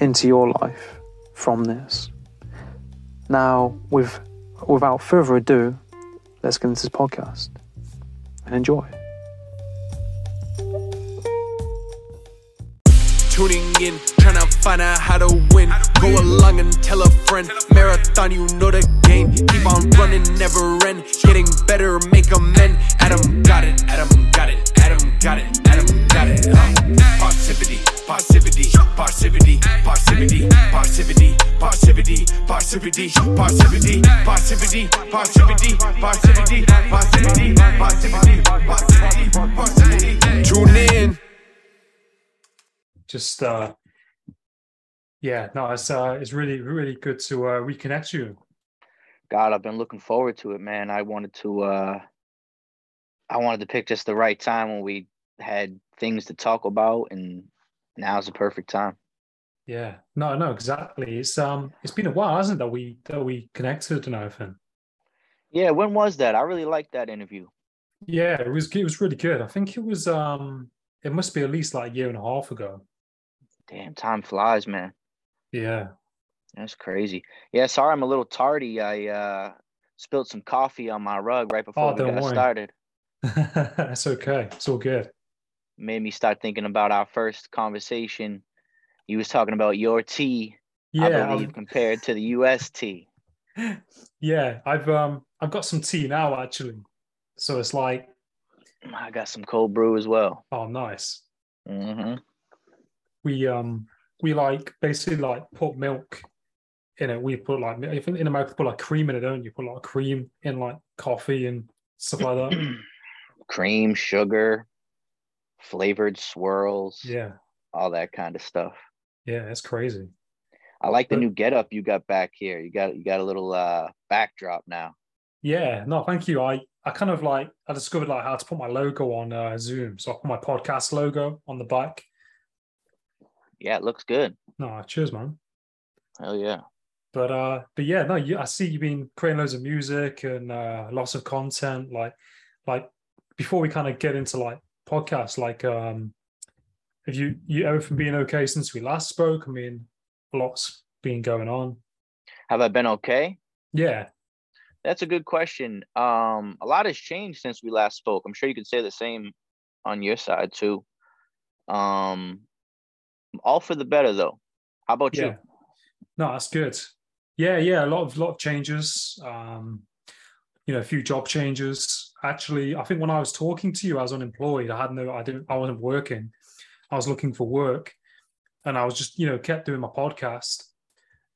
into your life from this. Now, with, without further ado, let's get into this podcast and enjoy. Tuning in, trying to find out how to win. Go along and tell a friend. Marathon, you know the game. Keep on running, never end. Getting better, make amend. Adam got it, Adam got it, Adam got it, Adam got it. Uh, Parrsitivity, Parrsitivity, Parrsitivity, Parrsitivity, Parrsitivity, Parrsitivity, Parrsitivity, Parrsitivity, Parrsitivity, Parrsitivity, Parrsitivity, Parrsitivity, Parrsitivity, Parrsitivity, Parrsitivity. Tune in. just uh yeah no it's uh it's really really good to uh reconnect you God, I've been looking forward to it, man. I wanted to uh I wanted to pick just the right time when we had things to talk about and now's the perfect time. yeah no no exactly it's um it's been a while hasn't it that we that we connected and everything Yeah, when was that? I really liked that interview. yeah it was it was really good i think it was um it must be at least like a year and a half ago Damn, time flies, man. yeah That's crazy. Yeah, sorry I'm a little tardy. I uh spilled some coffee on my rug right before Oh, we got worry. started. that's okay it's all good Made me start thinking about our first conversation. You was talking about your tea, I yeah believe, I've- compared to the US tea. yeah i've um i've got some tea now actually so it's like I got some cold brew as well. oh nice hmm we um we like basically like put milk in it. We put like I think in America put like cream in it, don't you? Put like cream in like coffee and stuff like that. Cream, sugar, flavored swirls, yeah, all that kind of stuff. yeah, that's crazy. I like the new getup you got back here. You got you got a little uh backdrop now. Yeah, no, thank you. I I kind of like I discovered like how to put my logo on uh, Zoom, so I put my podcast logo on the bike. Yeah, it looks good. No, cheers, man. Hell yeah. But uh, but yeah, no, you, I see you've been creating loads of music and uh, lots of content. Like, like before we kind of get into like podcasts, like um, have you you everything been okay since we last spoke? I mean, a lot's been going on. Have I been okay? Yeah, That's a good question. Um, a lot has changed since we last spoke. I'm sure you could say the same on your side too. Um, all for the better though. How about yeah. you? No, that's good. Yeah, yeah, a lot of lot of changes. Um, you know, a few job changes. Actually, I think when I was talking to you, I was unemployed. I had no, I didn't, I wasn't working. I was looking for work, and I was just, you know, kept doing my podcast.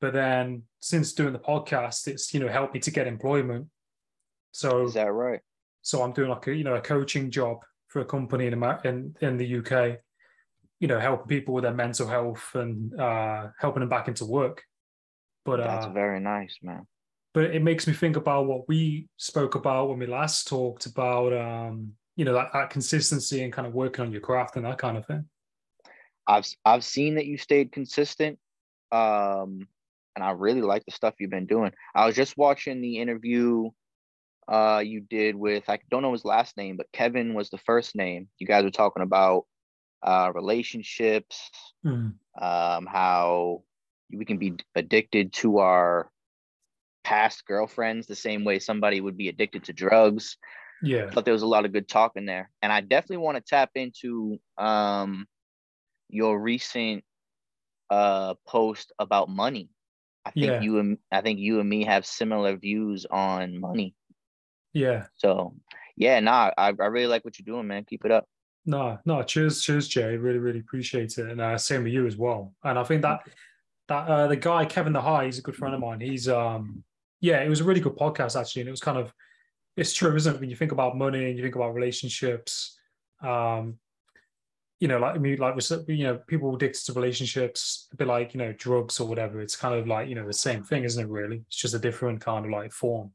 But then, since doing the podcast, it's you know helped me to get employment. So, Is that right? so I'm doing like a you know a coaching job for a company in in in the UK. You know, helping people with their mental health and uh, helping them back into work. But That's uh, very nice, man. But it makes me think about what we spoke about when we last talked about um you know that, that consistency and kind of working on your craft and that kind of thing I've I've seen that you stayed consistent. Um, and I really like the stuff you've been doing. I was just watching the interview uh you did with I don't know his last name, but Kevin was the first name. You guys were talking about uh relationships, Mm. um, how we can be addicted to our past girlfriends the same way somebody would be addicted to drugs. yeah I thought there was a lot of good talk in there. And I definitely want to tap into um your recent uh post about money. I think Yeah. you and I think you and me have similar views on money. Yeah. So yeah, nah, I, I really like what you're doing, man. Keep it up. No, no, cheers, cheers, Jay. Really, really appreciate it. And uh, same with you as well. And I think that that uh, the guy Kevin the High, he's a good friend of mine. He's um yeah, it was a really good podcast actually, and it was kind of it's true, isn't it? When you think about money and you think about relationships, um, you know, like I mean, like you know, people addicted to relationships, a bit like you know, drugs or whatever. It's kind of like you know the same thing, isn't it? Really, it's just a different kind of like form.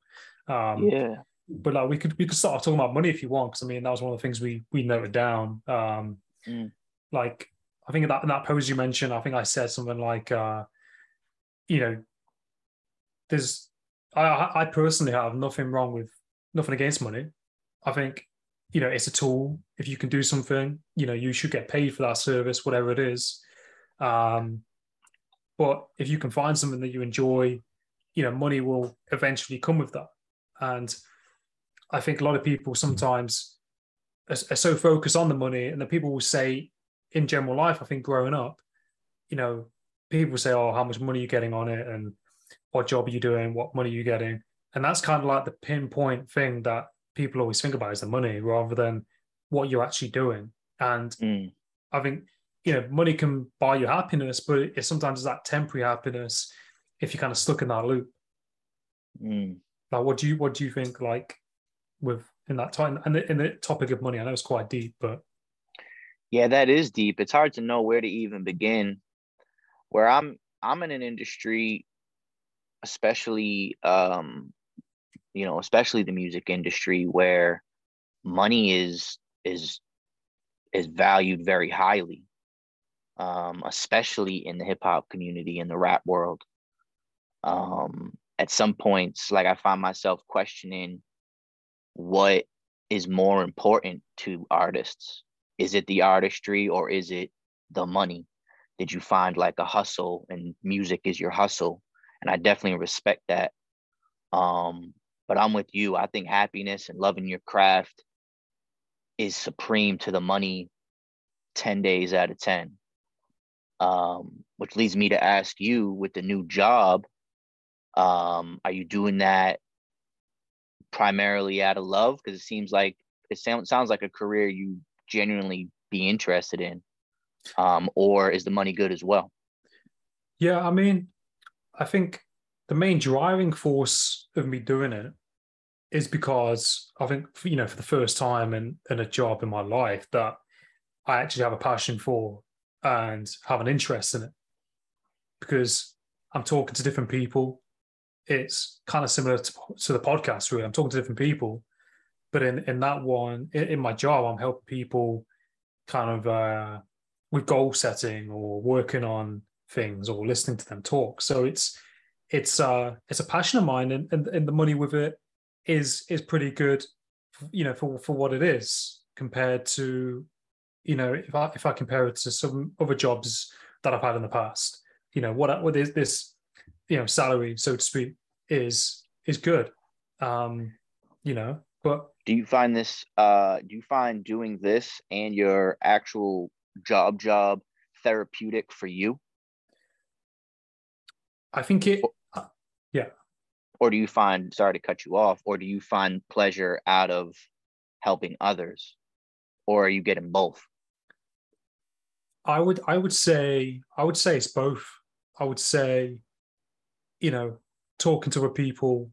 Um, Yeah. but like we could we could start talking about money if you want because I mean that was one of the things we we noted down. Um, Mm. Like I think in that in that post you mentioned, I think I said something like, uh, you know, there's I I personally have nothing wrong with nothing against money. I think you know it's a tool. If you can do something, you know you should get paid for that service, whatever it is. Um, but if you can find something that you enjoy, you know, money will eventually come with that. And I think a lot of people sometimes are, are so focused on the money, and the people will say, in general life, I think growing up, you know, people say, "Oh, how much money are you getting on it?" and "What job are you doing? What money are you getting?" And that's kind of like the pinpoint thing that people always think about is the money, rather than what you're actually doing. And Mm. I think you know money can buy you happiness, but it sometimes it's that temporary happiness if you're kind of stuck in that loop. Mm. Like, what do you what do you think like with in that time and the, in the topic of money? I know it's quite deep, but Yeah, that is deep. It's hard to know where to even begin. Where I'm I'm in an industry, especially um, you know, especially the music industry where money is is is valued very highly. Um, especially in the hip hop community in the rap world. Um, at some points, like I find myself questioning what is more important to artists is it the artistry or is it the money did you find like a hustle and music is your hustle and i definitely respect that. Um but i'm with you. I think happiness and loving your craft is supreme to the money 10 days out of 10 um which leads me to ask you with the new job um are you doing that primarily out of love? Because it seems like it sounds sounds like a career you genuinely be interested in um or is the money good as well? Yeah, I mean, I think the main driving force of me doing it is because I think you know for the first time in in a job in my life that I actually have a passion for and have an interest in it because I'm talking to different people. It's kind of similar to, to the podcast, really. I'm talking to different people, but in in that one, in, in my job, I'm helping people kind of uh, with goal setting or working on things or listening to them talk. So it's it's uh it's a passion of mine, and and, and the money with it is is pretty good, you know, for for what it is compared to, you know, if I if I compare it to some other jobs that I've had in the past, you know, what what is this, you know, salary so to speak is is good, um, you know, but do you find this uh do you find doing this and your actual job job therapeutic for you I think it uh, yeah. or do you find sorry to cut you off or do you find pleasure out of helping others or are you getting both I would I would say I would say it's both. I would say, you know, talking to other people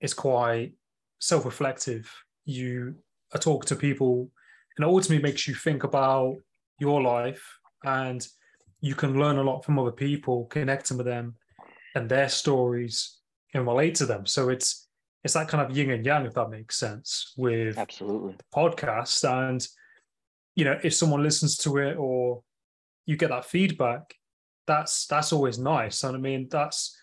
is quite self-reflective. You are talking to people and it ultimately makes you think about your life and you can learn a lot from other people, connecting with them and their stories and relate to them. So it's it's that kind of yin and yang, if that makes sense, with absolutely. the podcast. And you know if someone listens to it or you get that feedback that's that's always nice. And i mean that's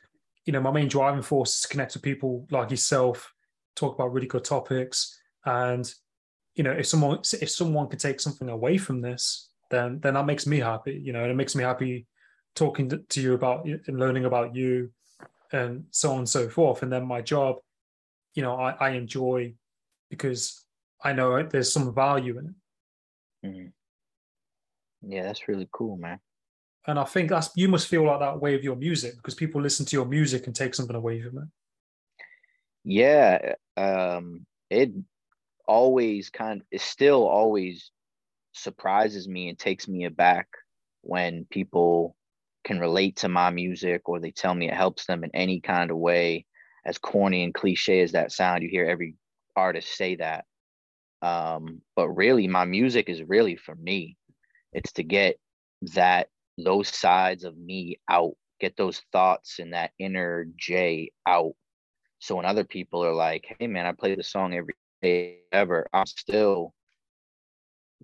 you know my main driving force is to connect with people like yourself talk about really good topics. And you know if someone if someone can take something away from this then then that makes me happy you know and it makes me happy talking to, you about and learning about you and so on and so forth and then my job you know i, I enjoy because i know there's some value in it Mhm. yeah that's really cool man And I think that's you must feel like that way of your music because people listen to your music and take something away from it. Yeah, um, it always kind of it still always surprises me and takes me aback when people can relate to my music or they tell me it helps them in any kind of way as corny and cliche as that sound you hear every artist say that. Um, but really my music is really for me. It's to get that those sides of me out get those thoughts and that inner j out. So when other people are like hey man i play the song every day ever i'm still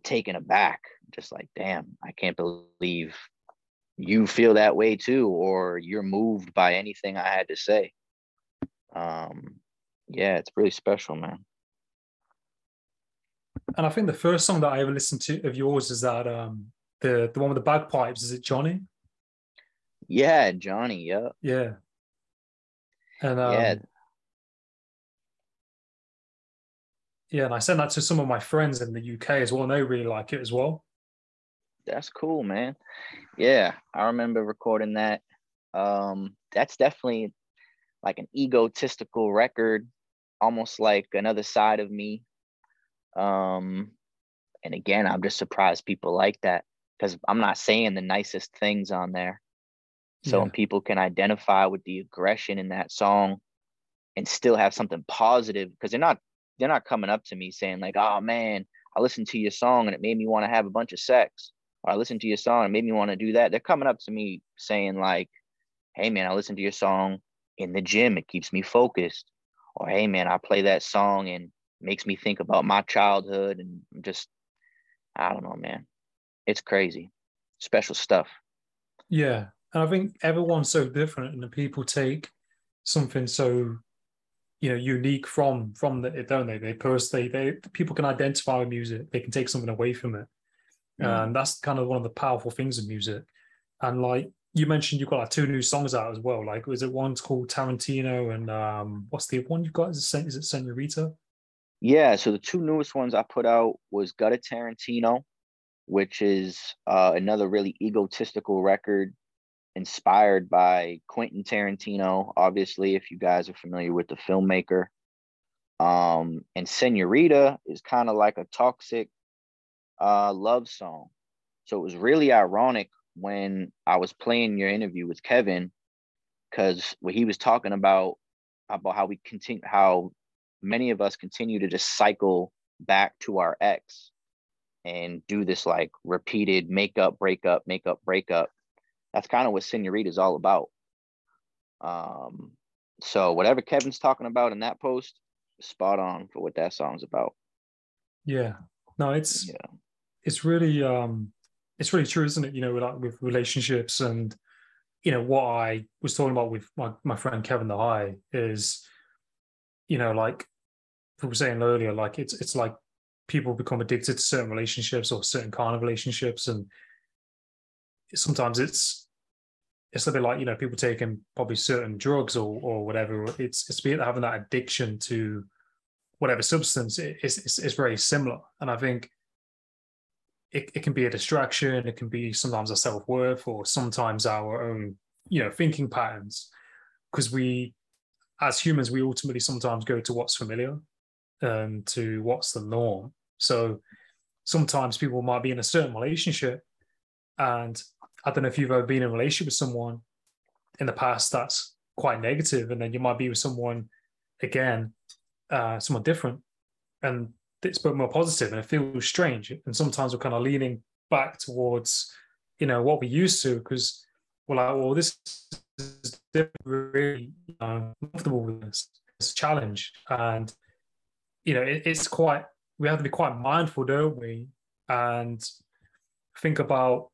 taken aback just like damn i can't believe you feel that way too or you're moved by anything i had to say. Um yeah it's really special man. And i think the first song that i ever listened to of yours is that um the the one with the bagpipes is it johnny? Yeah johnny yeah yeah. And um, yeah. Yeah and i sent that to some of my friends in the uk as well and they really like it as well. That's cool man yeah i remember recording that. Um that's definitely like an egotistical record almost like another side of me. Um and again i'm just surprised people like that because i'm not saying the nicest things on there. So Yeah. when people can identify with the aggression in that song and still have something positive because they're not they're not coming up to me saying like oh man i listened to your song and it made me want to have a bunch of sex or i listened to your song and made me want to do that. They're coming up to me saying like hey man i listened to your song in the gym. It keeps me focused. Or hey man i play that song and makes me think about my childhood and just i don't know man. It's crazy. Special stuff. Yeah, and I think everyone's so different, and the people take something so you know unique from from the don't they? They personally they people can identify with music. They can take something away from it, Mm. and that's kind of one of the powerful things of music. And like you mentioned, you've got like two new songs out as well. Like was it one's called Tarantino, and um, what's the one you've got? Is it is it Senorita? Yeah, so the two newest ones I put out was Gudda Tarantino, which is uh, another really egotistical record inspired by Quentin Tarantino. Obviously, if you guys are familiar with the filmmaker, um, and Senorita is kind of like a toxic uh, love song. So it was really ironic when I was playing your interview with Kevin, because what he was talking about about how we continue how many of us continue to just cycle back to our ex and do this like repeated makeup, breakup, makeup, breakup. That's kind of what Senorita is all about. Um, so whatever Kevin's talking about in that post, spot on for what that song's about. Yeah, no, it's Yeah. It's really um it's really true, isn't it? You know, like with relationships and you know what I was talking about with my, my friend Kevin the High is, you know, like we were saying earlier, like it's it's like people become addicted to certain relationships or certain kind of relationships, and sometimes it's it's a bit like you know people taking probably certain drugs or or whatever. It's it's having that addiction to whatever substance. It, it's, it's it's very similar, and I think it, it can be a distraction it can be sometimes our self-worth or sometimes our own you know thinking patterns. Because we as humans we ultimately sometimes go to what's familiar and to what's the norm. So sometimes people might be in a certain relationship and i don't know if you've ever been in a relationship with someone in the past that's quite negative and then you might be with someone again uh someone different and it's a bit more positive and it feels strange. And sometimes we're kind of leaning back towards, you know, what we used to because we're like, well, this is really comfortable with this, this challenge. And, you know, it, it's quite, we have to be quite mindful, don't we? And think about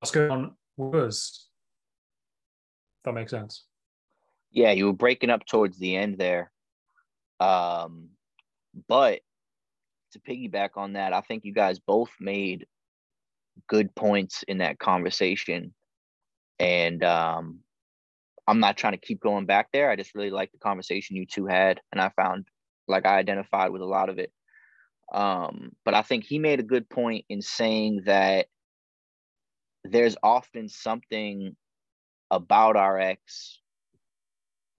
what's going on with us. That makes sense. Yeah, you were breaking up towards the end there. Um, but to piggyback on that, I think you guys both made good points in that conversation. And um, I'm not trying to keep going back there. I just really like the conversation you two had. And I found like I identified with a lot of it. Um, but I think he made a good point in saying that there's often something about our ex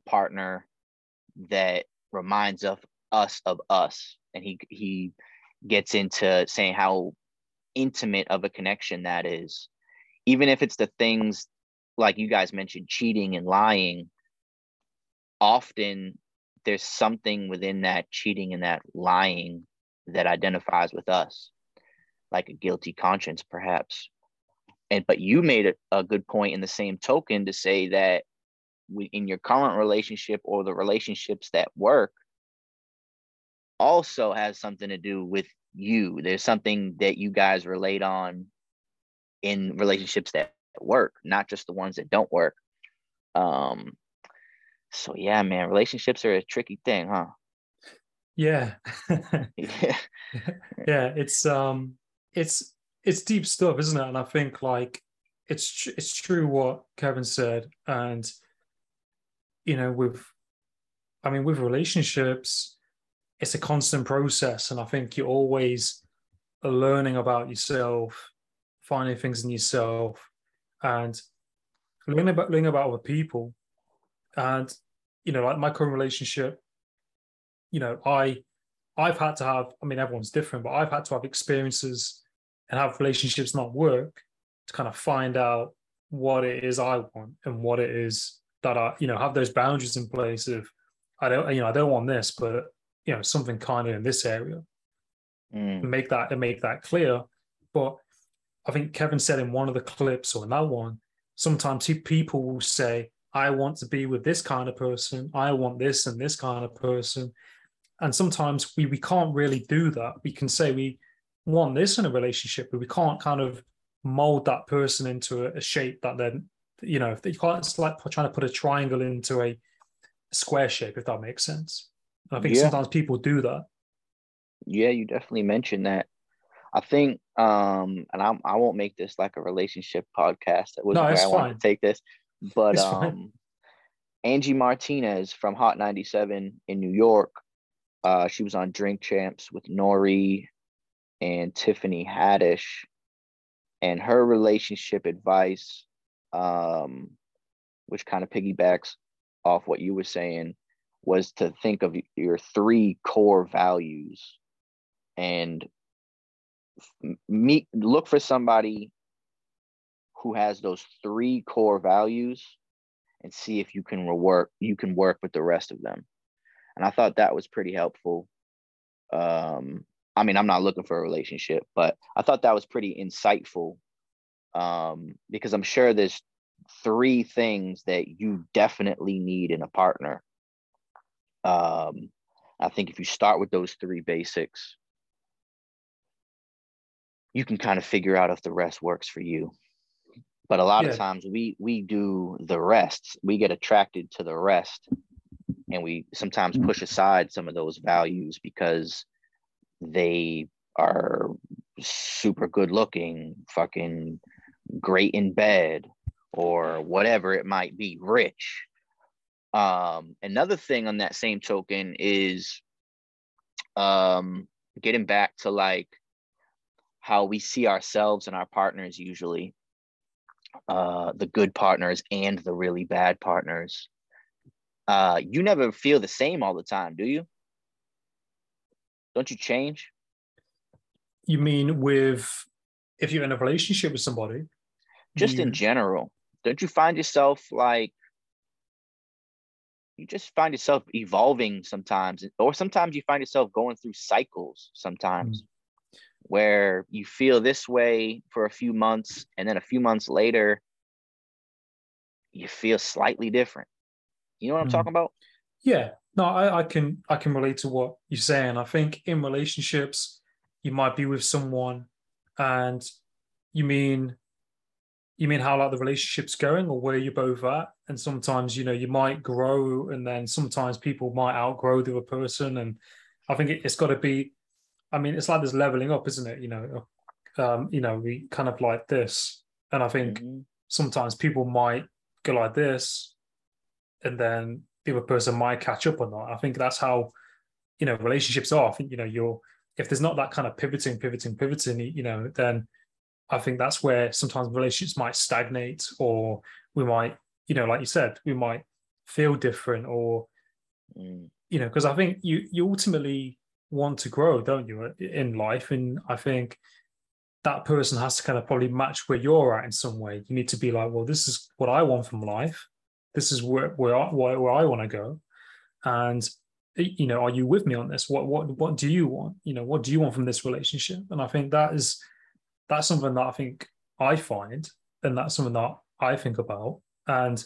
partner that reminds of us of us. And he he gets into saying how intimate of a connection that is. Even if it's the things like you guys mentioned cheating and lying often there's something within that cheating and that lying that identifies with us like a guilty conscience perhaps. And but you made a, a good point in the same token to say that in your current relationship or the relationships that work also has something to do with you. There's something that you guys relate on in relationships that work not just the ones that don't work. Um so yeah man relationships are a tricky thing huh? Yeah. Yeah. Yeah it's um it's it's deep stuff isn't it? And i think like it's tr- it's true what kevin said and you know with i mean with relationships it's a constant process and i think you're always learning about yourself finding things in yourself and learning about learning about other people. And you know like my current relationship you know i i've had to have i mean everyone's different but i've had to have experiences and have relationships not work to kind of find out what it is i want and what it is that i you know have those boundaries in place of i don't you know i don't want this but you know something kind of in this area. Mm. make that and make that clear. But i think kevin said in one of the clips or in that one sometimes people will say i want to be with this kind of person. I want this and this kind of person. And sometimes we we can't really do that. We can say we want this in a relationship but we can't kind of mold that person into a, a shape that then you know you can't it's like trying to put a triangle into a square shape if that makes sense i think Yeah. sometimes people do that Yeah, you definitely mentioned that. I think, um, and I'm, I won't make this like a relationship podcast. That wasn't No, where I wanted fine. to take this, but It's fine. um, Angie Martinez from Hot 97 in New York, uh, she was on Drink Champs with Nori and Tiffany Haddish, and her relationship advice, um, which kind of piggybacks off what you were saying, was to think of your three core values and meet look for somebody who has those three core values and see if you can work you can work with the rest of them. And i thought that was pretty helpful. Um i mean i'm not looking for a relationship but i thought that was pretty insightful um because i'm sure there's three things that you definitely need in a partner um i think if you start with those three basics you can kind of figure out if the rest works for you. But a lot Yeah. of times we we do the rest. We get attracted to the rest and we sometimes push aside some of those values because they are super good looking fucking great in bed or whatever it might be rich um another thing on that same token is um getting back to like how we see ourselves and our partners usually uh the good partners and the really bad partners. Uh you never feel the same all the time do you? Don't you change? You mean with if you're in a relationship with somebody? just in general. Don't you find yourself like you just find yourself evolving sometimes or sometimes you find yourself going through cycles sometimes where you feel this way for a few months and then a few months later you feel slightly different you know what i'm Mm. talking about Yeah, no, I, I can I can relate to what you're saying. I think in relationships, you might be with someone, and you mean you mean how like the relationship's going or where you're both at. And sometimes you know you might grow, and then sometimes people might outgrow the other person. And I think it, it's got to be. I mean, it's like this leveling up, isn't it? You know, um, you know, we kind of like this, and I think Mhm. sometimes people might go like this and then the other person might catch up or not. I think that's how, you know, relationships are. I think, you know, you're, if there's not that kind of pivoting, pivoting, pivoting, you know, then I think that's where sometimes relationships might stagnate, or we might, you know, like you said, we might feel different, or Mm. you know, because I think you you ultimately want to grow, don't you, in life? And I think that person has to kind of probably match where you're at in some way. You need to be like, well, this is what I want from life. This is where where I, where, where I want to go, and you know, are you with me on this? What what what do you want? You know, what do you want from this relationship? And I think that is that's something that I think I find, and that's something that I think about, and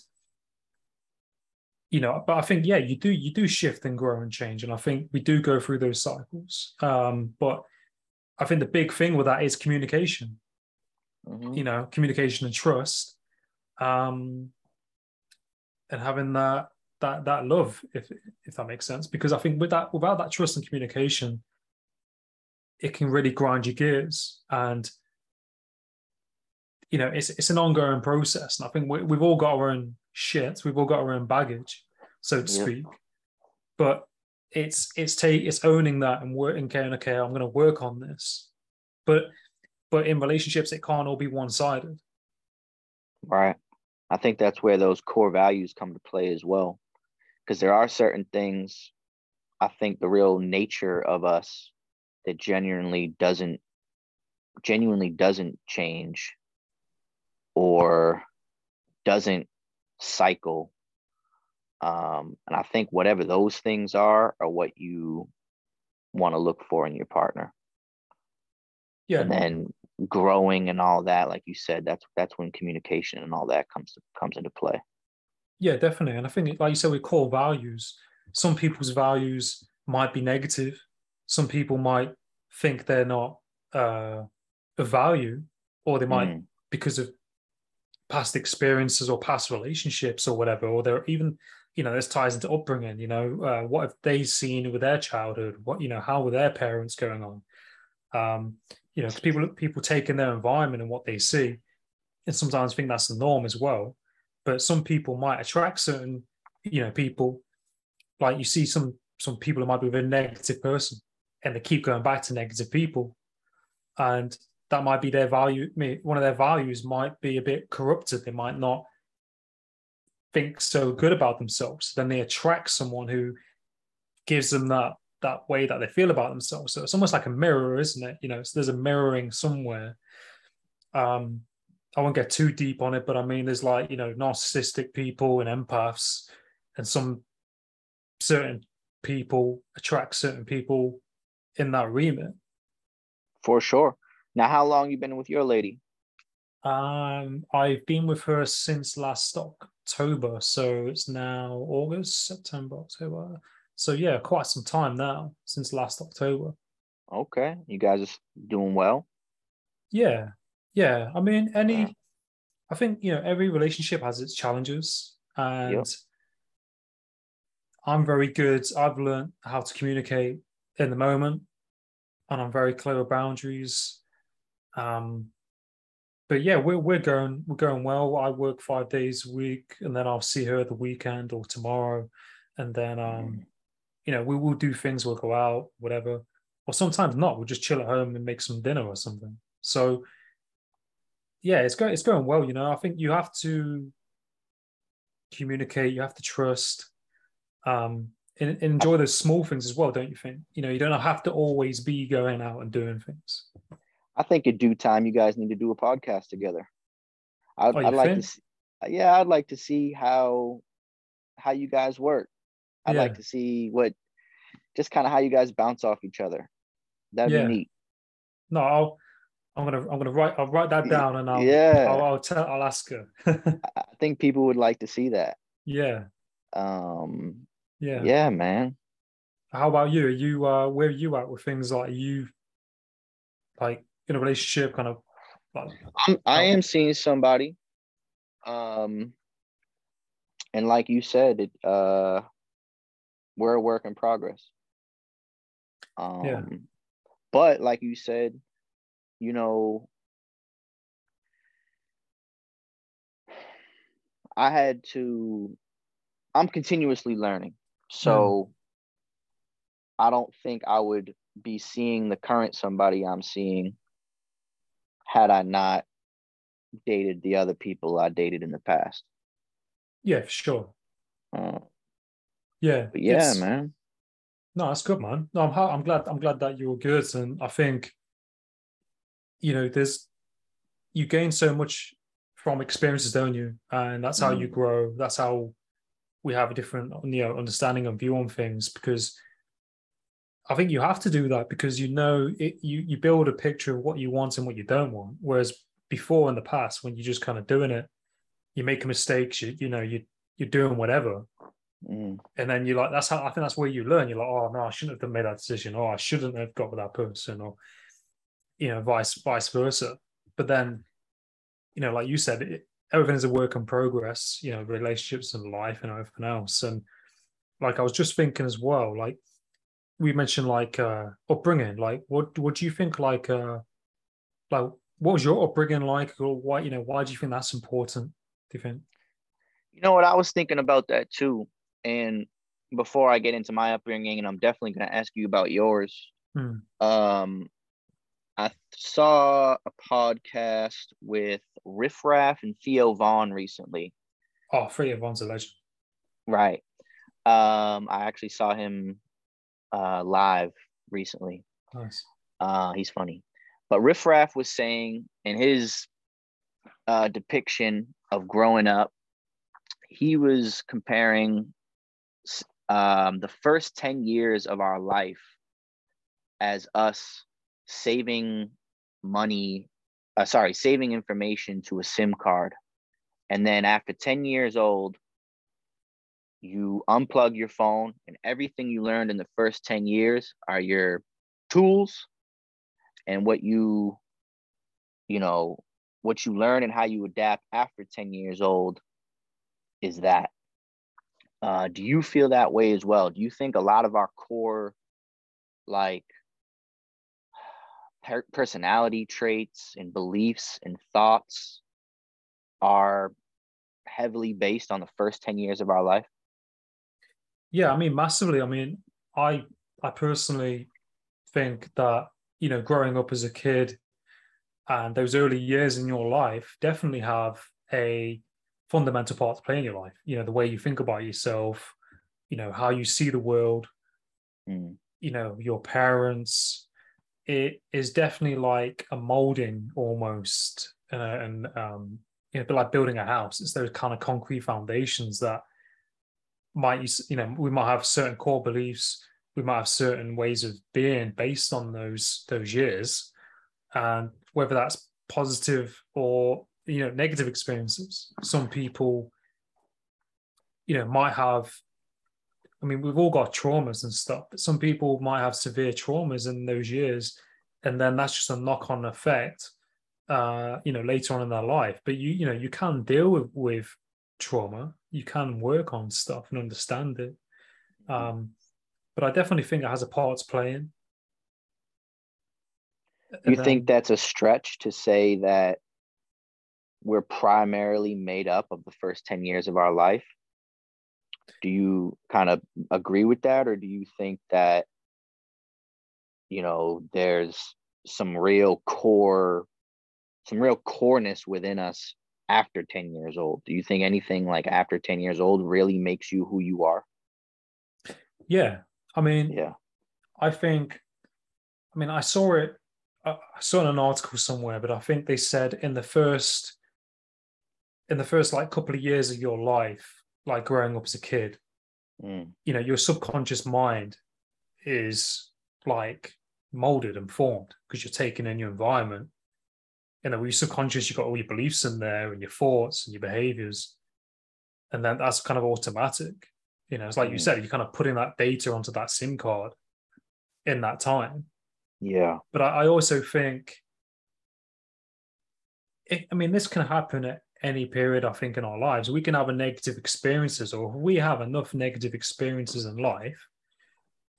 you know but i think yeah you do you do shift and grow and change. And i think we do go through those cycles. Um but i think the big thing with that is communication. Mhm. you know communication and trust um and having that that that love if if that makes sense. Because i think with that without that trust and communication it can really grind your gears. And you know it's it's an ongoing process and i think we, we've all got our own shit we've all got our own baggage so to Yeah. speak but it's it's take it's owning that and working okay okay i'm going to work on this but but in relationships it can't all be one-sided Right. I think that's where those core values come to play as well. Because there are certain things, I think the real nature of us that genuinely doesn't genuinely doesn't change or doesn't cycle. Um, and I think whatever those things are are what you want to look for in your partner. yeah And then growing and all that, like you said, that's that's when communication and all that comes to, comes into play. Yeah, definitely. And I think, like you said, with core values, some people's values might be negative. Some people might think they're not uh, of value, or they might, Mm. because of past experiences or past relationships or whatever, or they're even, you know, this ties into upbringing. You know, uh, what have they seen with their childhood? What, you know, how were their parents going on? Um, you know, people people take in their environment and what they see, and sometimes think that's the norm as well but some people might attract certain you know people like you see some some people who might be a very negative person and they keep going back to negative people and that might be their value one of their values might be a bit corrupted. They might not think so good about themselves. Then they attract someone who gives them that that way that they feel about themselves. So it's almost like a mirror isn't it? You know so there's a mirroring somewhere. Um I won't get too deep on it, but I mean, there's like, you know, narcissistic people and empaths, and some certain people attract certain people in that remit. For sure. Now, how long you been with your lady? Um, I've been with her since last October, so it's now August, September, October. So yeah, quite some time now since last October. Okay, you guys are doing well. Yeah, yeah. I mean, any, Yeah. I think you know, every relationship has its challenges, and I'm very good. I've learned how to communicate in the moment, and I'm very clear with boundaries. Um, but yeah, we're we're going we're going well. I work five days a week, and then I'll see her the weekend or tomorrow, and then um, you know, we will do things. We'll go out, whatever, or sometimes not. We'll just chill at home and make some dinner or something. So yeah, it's going it's going well. You know, I think you have to communicate. You have to trust. Um, and, and enjoy those small things as well, don't you think? You know, you don't have to always be going out and doing things. I think in due time, you guys need to do a podcast together. I'd, Oh, I'd like think? to, see, yeah, I'd like to see how how you guys work. I'd Yeah. like to see what, just kind of how you guys bounce off each other. That'd Yeah. be neat. No, I'll I'm gonna I'm gonna write I'll write that down and I'll Yeah. I'll, I'll tell I'll ask her. I think people would like to see that. yeah, Um, yeah, yeah, man. How about you? Are you uh where are you at with things like are you like in a relationship kind of like I'm, I am seeing somebody. Um, and like you said, it uh, we're a work in progress. Um, Yeah. but like you said, you know, I had to. I'm continuously learning, so I don't think I would be seeing the current somebody I'm seeing had I not dated the other people I dated in the past. Yeah, for sure. Uh, Yeah, yeah, man. No, that's good, man. No, I'm I'm glad I'm glad that you're good, and I think you know there's you gain so much from experiences, don't you? And that's how you Mm. grow. That's how we have a different you know understanding and view on things because I think you have to do that because you know it, you you build a picture of what you want and what you don't want. Whereas before in the past, when you're just kind of doing it, you make mistakes. You you know you you're doing whatever, Mm, and then you're like, that's how I think that's where you learn. You're like, oh no, I shouldn't have made that decision, or I shouldn't have got with that person, or you know, vice vice versa. But then, you know, like you said, it, everything is a work in progress. You know, relationships and life and everything else. And like I was just thinking as well, like we mentioned, like uh upbringing. Like, what what do you think? Like, uh like what was your upbringing like, or why you know why do you think that's important? Do you think? You know what? I was thinking about that too. And before I get into my upbringing, and I'm definitely going to ask you about yours. Hmm. Um, I saw a podcast with Riff Raff and Theo Von recently. Oh, Freddie Von's a legend. Right. Um, I actually saw him uh, live recently. Nice. Uh, he's funny. But Riff Raff was saying in his uh, depiction of growing up, he was comparing um, the first 10 years of our life as us saving money, uh, sorry, saving information to a SIM card. And then after 10 years old, you unplug your phone, and everything you learned in the first 10 years are your tools and what you you know what you learn and how you adapt after 10 years old is that. Uh, do you feel that way as well? Do you think a lot of our core like per- personality traits and beliefs and thoughts are heavily based on the first 10 years of our life Yeah, I mean, massively. I mean, I I personally think that you know, growing up as a kid and those early years in your life definitely have a fundamental part to play in your life. You know, the way you think about yourself, you know, how you see the world, Mm, you know, your parents. It is definitely like a molding almost, uh, and um, you know, but like building a house. It's those kind of concrete foundations that might you you know we might have certain core beliefs we might have certain ways of being based on those those years. And whether that's positive or you know negative experiences some people you know might have i mean we've all got traumas and stuff but some people might have severe traumas in those years and then that's just a knock-on effect uh you know later on in their life. But you you know you can deal with with trauma you can work on stuff and understand it. Um but i definitely think it has a part to play in. You And think that's a stretch to say that we're primarily made up of the first 10 years of our life? Do you kind of agree with that or do you think that you know there's some real core some real coreness within us after 10 years old? Do you think anything like after 10 years old really makes you who you are? Yeah. I mean yeah. I think, I mean, I saw it, I I saw in an article somewhere, but I think they said in the first, in the first like couple of years of your life, like growing up as a kid, Mm, you know, your subconscious mind is like molded and formed because you're taking in your environment. You know, with your subconscious, you've got all your beliefs in there and your thoughts and your behaviors. And then that's kind of automatic. You know, it's like you Mm. said, you're kind of putting that data onto that SIM card in that time. yeah But I, I also think, it, I mean, this can happen at any period, I think, in our lives. We can have a negative experiences, or we have enough negative experiences in life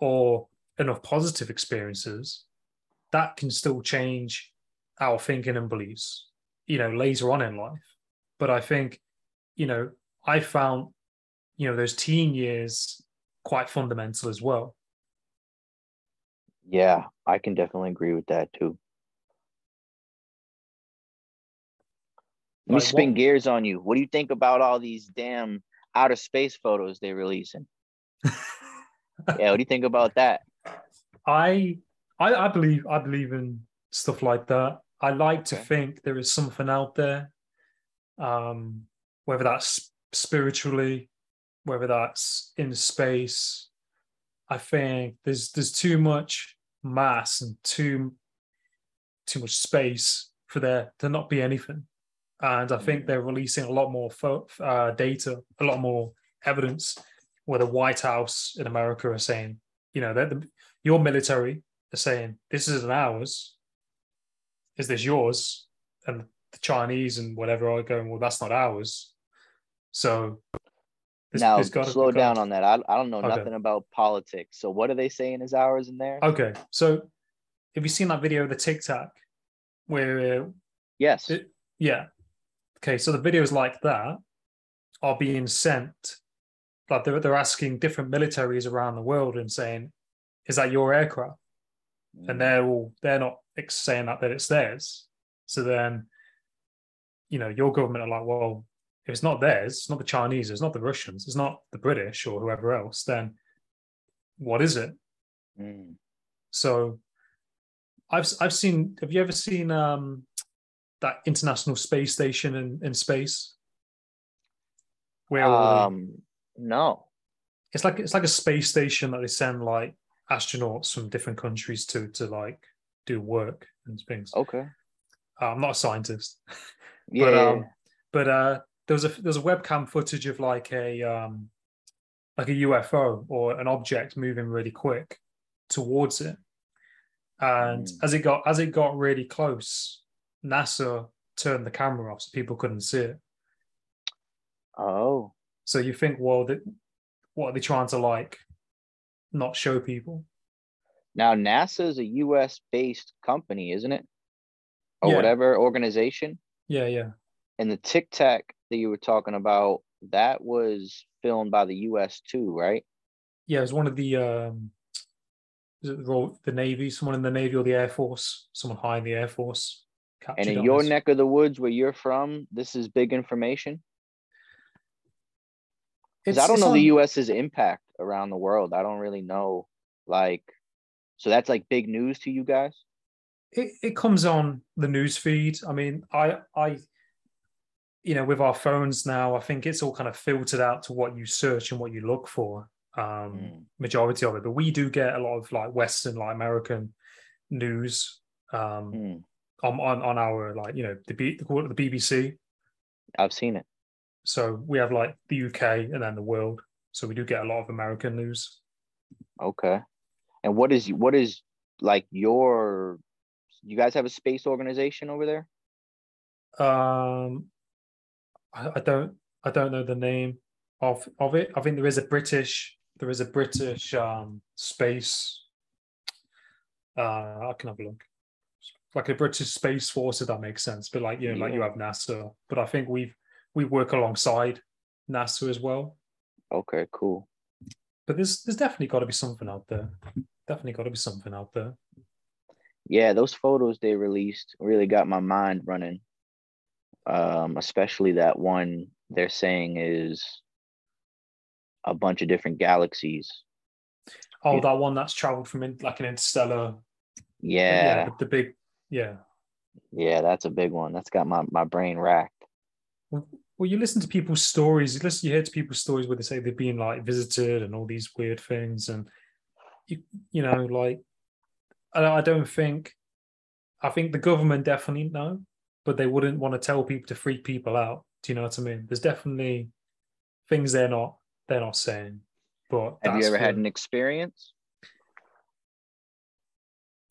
or enough positive experiences, that can still change our thinking and beliefs, you know, later on in life. But I think, you know, I found, you know, those teen years quite fundamental as well. yeah i can definitely agree with that too Let me Like, spin what- gears on you. What do you think about all these damn outer space photos they're releasing? Yeah, what do you think about that? I, I I believe I believe in stuff like that. I like to think there is something out there, um, whether that's spiritually, whether that's in space. I think there's there's too much mass and too too much space for there to not be anything, and I think Mm. they're releasing a lot more pho- uh, data, a lot more evidence. Where the White House in America are saying, you know, that the, your military are saying this isn't ours. Is this yours? And the Chinese and whatever are going, well, that's not ours. So this- now, this gotta- slow down on that. I, I don't know Okay. nothing about politics. So, what are they saying is ours in there? Okay, so have you seen that video of the Tic Tac where uh, yes. it- yeah. Okay, so the videos like that are being sent. Like they're, they're asking different militaries around the world and saying, "Is that your aircraft?" Mm. And they're all they're not saying that that it's theirs. So then, you know, your government are like, "Well, if it's not theirs, it's not the Chinese, it's not the Russians, it's not the British or whoever else. Then what is it?" Mm. So I've I've seen. Have you ever seen um, that International Space Station in, in space? Where Um, no. it's like it's like a space station that they send like astronauts from different countries to to like do work and things. Okay. Uh, I'm not a scientist, Yeah. but um, but uh, there was a there was a webcam footage of like a um, like a UFO or an object moving really quick towards it, and Mm. as it got as it got really close, NASA turned the camera off so people couldn't see it. oh. So you think, well, that what are they trying to like not show people? Now, NASA is a U.S. based company, isn't it? Or Yeah. whatever organization. Yeah, yeah. And the Tic Tac that you were talking about, that was filmed by the U.S. too, right? yeah, it was one of the um, is it the, the Navy, someone in the Navy or the Air Force, someone high in the Air Force. And in your neck of the woods where you're from, this is big information. Because I don't know the U.S.'s impact around the world. I don't really know, like, so that's like big news to you guys. It, it comes on the news feed. I mean, I, I, you know, with our phones now, I think it's all kind of filtered out to what you search and what you look for. Um, Mm. majority of it, but we do get a lot of like Western, like American news um, Mm. on, on on our like you know the B, the BBC. I've seen it. So we have like the UK and then the world. So we do get a lot of American news. Okay. And what is what is like your? You guys have a space organization over there? Um, I, I don't I don't know the name of of it. I think there is a British there is a British um space. Uh, I can have a look. Like a British space force, if that makes sense. But like you know, like you have NASA. But I think we've we work alongside NASA as well. Okay, cool. But there's there's definitely got to be something out there. Definitely got to be something out there. Yeah, those photos they released really got my mind running. Um, especially that one they're saying is a bunch of different galaxies. Oh, Yeah. that one that's traveled from in, like an interstellar. Yeah, the, the big. Yeah. yeah, that's a big one. That's got my, my brain racked. Well, you listen to people's stories. You listen, you hear to people's stories where they say they've been like visited and all these weird things, and you, you know, like I, I don't think. I think the government definitely know, but they wouldn't want to tell people to freak people out. Do you know what I mean? There's definitely things they're not they're not saying. But Have you ever had an experience?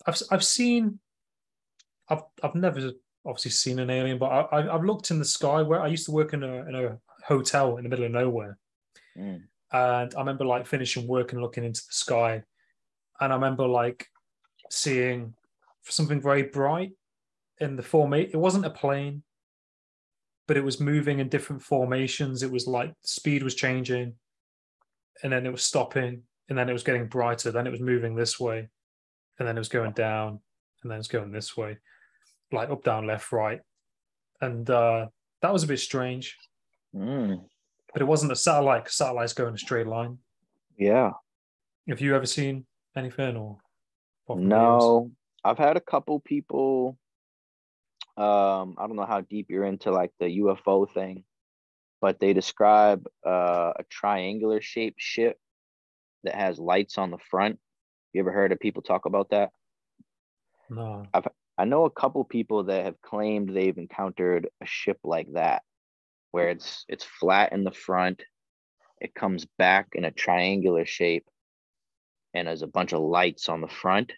I've I've seen. I've I've never obviously seen an alien, but I, I I've looked in the sky where I used to work in a in a hotel in the middle of nowhere, Mm. and I remember like finishing work and looking into the sky, and I remember like seeing something very bright in the formation. It wasn't a plane, but it was moving in different formations. It was like speed was changing, and then it was stopping, and then it was getting brighter. Then it was moving this way, and then it was going down, and then it's going this way, like up, down, left, right, and uh, that was a bit strange. Mm, But it wasn't a satellite. Satellites go in a straight line. yeah. Have you ever seen anything or? No, I've had a couple people. Um, I don't know how deep you're into like the UFO thing, but they describe uh, a triangular shaped ship that has lights on the front. You ever heard of people talk about that? No. I know a couple people that have claimed they've encountered a ship like that, where it's it's flat in the front, it comes back in a triangular shape, and there's a bunch of lights on the front,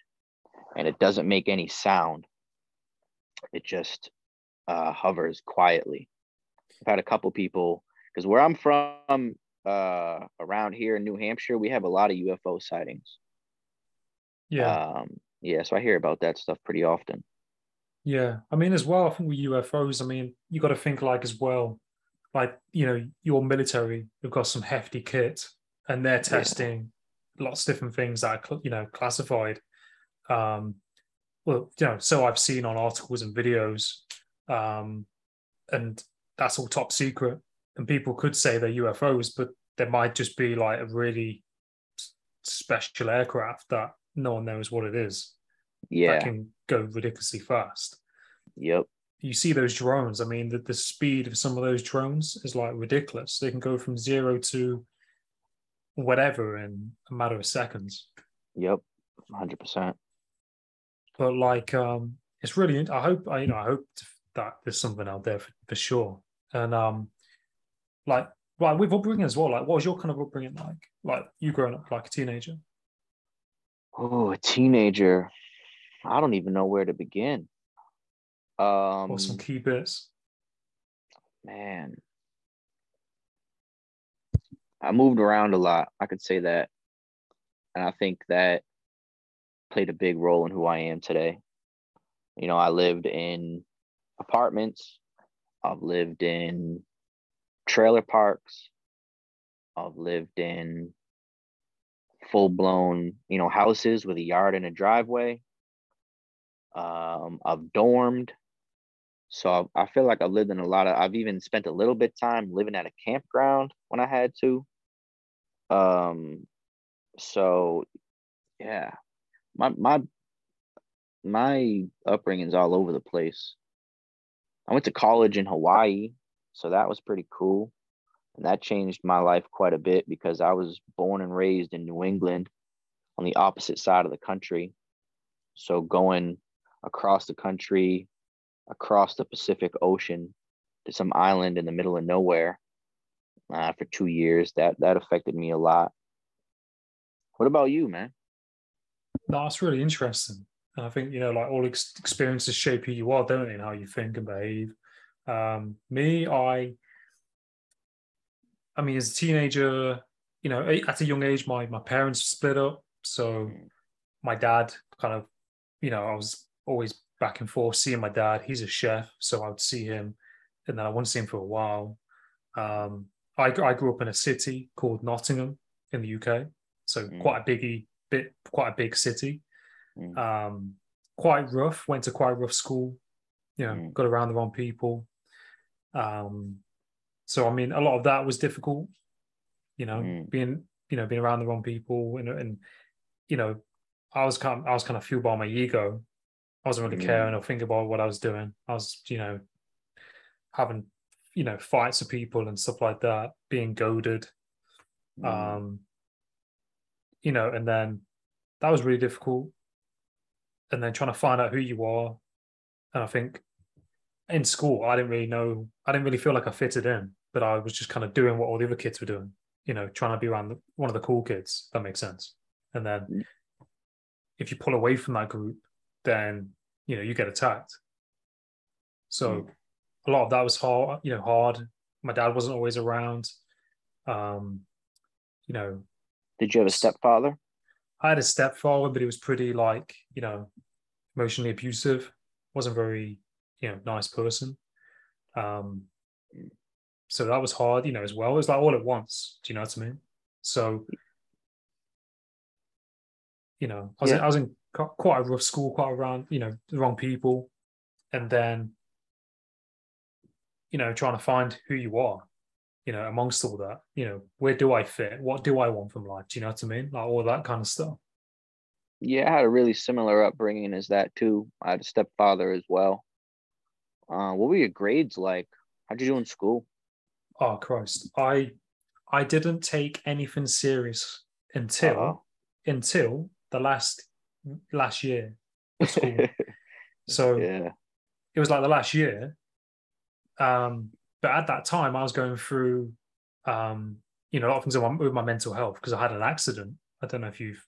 and it doesn't make any sound. It just uh, hovers quietly. I've had a couple people because where I'm from, uh, around here in New Hampshire, we have a lot of UFO sightings. Yeah. Um, yeah, so I hear about that stuff pretty often. Yeah, I mean, as well, I think with UFOs, I mean, you got to think like as well, like you know, your military, they've got some hefty kit, and they're testing lots of different things that are you know classified. Um, well, you know, so I've seen on articles and videos, um, and that's all top secret. And people could say they're UFOs, but there might just be like a really special aircraft that no one knows what it is that Yeah, can go ridiculously fast yep. you see those drones. I mean, the, the speed of some of those drones is like ridiculous. They can go from zero to whatever in a matter of seconds. Yep, hundred percent. But like, um, it's really. I hope. I you know. I hope that there's something out there for, for sure. And um, like, like with upbringing as well. Like, what was your kind of upbringing like? Like you growing up like a teenager? Oh, a teenager. I don't even know where to begin. Um, Or some key bits? man, I moved around a lot. I could say that, and I think that played a big role in who I am today. You know, I lived in apartments. I've lived in trailer parks. I've lived in full blown, you know, houses with a yard and a driveway. Um, I've dormed. So I I feel like I've lived in a lot of, I've even spent a little bit time living at a campground when I had to. Um, so yeah, my, my, my upbringing's all over the place. I went to college in Hawaii, so that was pretty cool. And that changed my life quite a bit because I was born and raised in New England on the opposite side of the country. So going across the country, across the Pacific Ocean to some island in the middle of nowhere uh, for two years, that that affected me a lot. What about you, man? That's really interesting. And I think, you know, like all ex- experiences shape who you are, don't they, and how you think and behave. Um, me, I, I mean, as a teenager, you know, at a young age, my, my parents split up. So my dad kind of, you know, I was always back and forth seeing my dad. He's a chef. So I would see him and then I wouldn't see him for a while. Um, I, I grew up in a city called Nottingham in the UK. So Mm. quite a biggie bit, quite a big city. Mm. Um, quite rough. Went to quite rough school. You know, Mm. got around the wrong people. Um, so I mean, a lot of that was difficult. You know, Mm. being you know being around the wrong people and and you know, I was kind of, I was kind of fueled by my ego. I wasn't really Mm. caring or thinking about what I was doing. I was you know having you know fights with people and stuff like that, being goaded Mm. um you know and then that was really difficult and then trying to find out who you are and i think in school i didn't really know i didn't really feel like i fitted in but i was just kind of doing what all the other kids were doing you know trying to be around the, one of the cool kids that makes sense and then Mm. if you pull away from that group then you know you get attacked so Mm. a lot of that was hard you know hard my dad wasn't always around um you know Did you have a stepfather? I had a stepfather, but he was pretty like, you know, emotionally abusive. wasn't very, you know, nice person. Um, so that was hard, you know, as well. It was like all at once. Do you know what I mean? So, you know, I was, in, I was in quite a rough school, quite around, you know, the wrong people, and then you know, trying to find who you are, you know, amongst all that, you know, where do I fit? What do I want from life? Do you know what I mean? Like all that kind of stuff. Yeah, I had a really similar upbringing as that too. I had a stepfather as well. Uh, what were your grades like? How'd you do in school? Oh Christ. I I didn't take anything serious until Uh-oh. until the last last year so yeah. it was like the last year. Um, but at that time, I was going through, um, you know, a lot of things with my, with my mental health because I had an accident. I don't know if you've.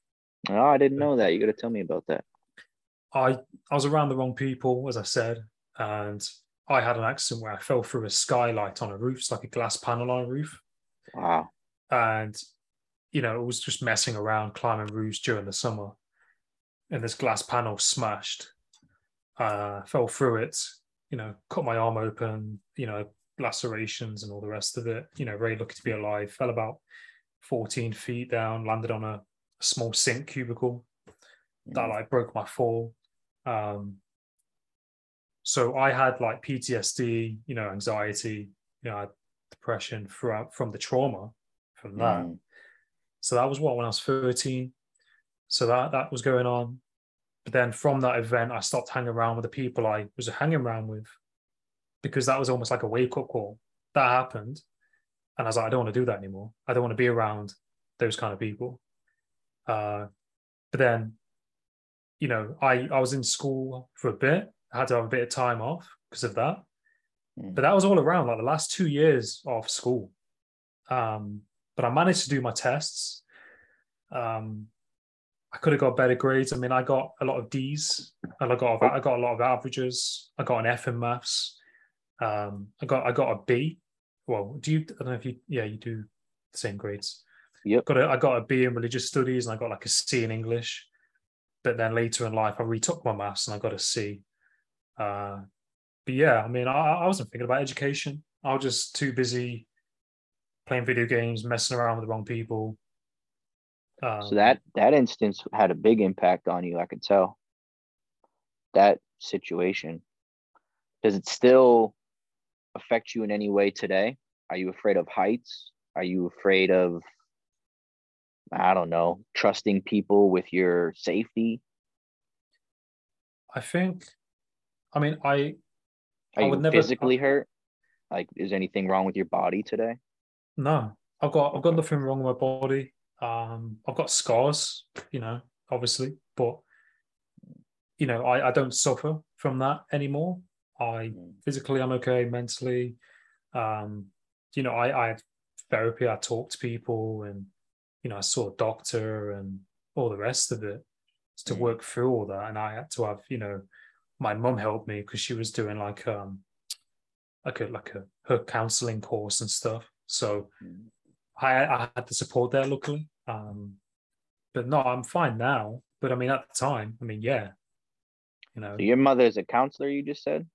Oh, I didn't know that. You got to tell me about that. I I was around the wrong people, as I said, and I had an accident where I fell through a skylight on a roof. It's like a glass panel on a roof, Wow. and you know, it was just messing around climbing roofs during the summer, and this glass panel smashed. Uh, fell through it, you know, cut my arm open, you know, lacerations and all the rest of it. You know, very lucky to be alive. Fell about 14 feet down, landed on a, a small sink cubicle that like broke my fall. Um, so I had like PTSD, you know, anxiety, you know, depression throughout from the trauma from that. Mm. So that was what when I was 13. So that that was going on. But then from that event, I stopped hanging around with the people I was hanging around with because that was almost like a wake up call. That happened. And I was like, I don't want to do that anymore. I don't want to be around those kind of people. Uh, but then, you know, I, I was in school for a bit. I had to have a bit of time off because of that. Mm. But that was all around like the last two years of school. Um, but I managed to do my tests. Um, I could have got better grades. I mean, I got a lot of D's, and I got I got a lot of averages. I got an F in maths. Um, I got I got a B. Well, do you? I don't know if you. Yeah, you do the same grades. Yep. Got a, I got a B in religious studies, and I got like a C in English. But then later in life, I retook my maths, and I got a C. Uh, but yeah, I mean, I, I wasn't thinking about education. I was just too busy playing video games, messing around with the wrong people. Um, So that that instance had a big impact on you. I could tell. That situation. Does it still affect you in any way today? Are you afraid of heights? Are you afraid of I don't know, trusting people with your safety? I think, I mean, I Are I you would never- physically hurt? Like, is anything wrong with your body today? no, I've got I've got nothing wrong with my body. Um, I've got scars, you know, obviously, but you know, I, I don't suffer from that anymore. I Mm. physically I'm okay, mentally. Um, you know, I I had therapy, I talked to people and you know, I saw a doctor and all the rest of it to Mm. work through all that. And I had to have, you know, my mum helped me because she was doing like um like a like a her counseling course and stuff. So Mm. I I had the support there luckily. Um but no, I'm fine now. But I mean at the time, I mean, yeah. You know, So your mother is a counselor, you just said?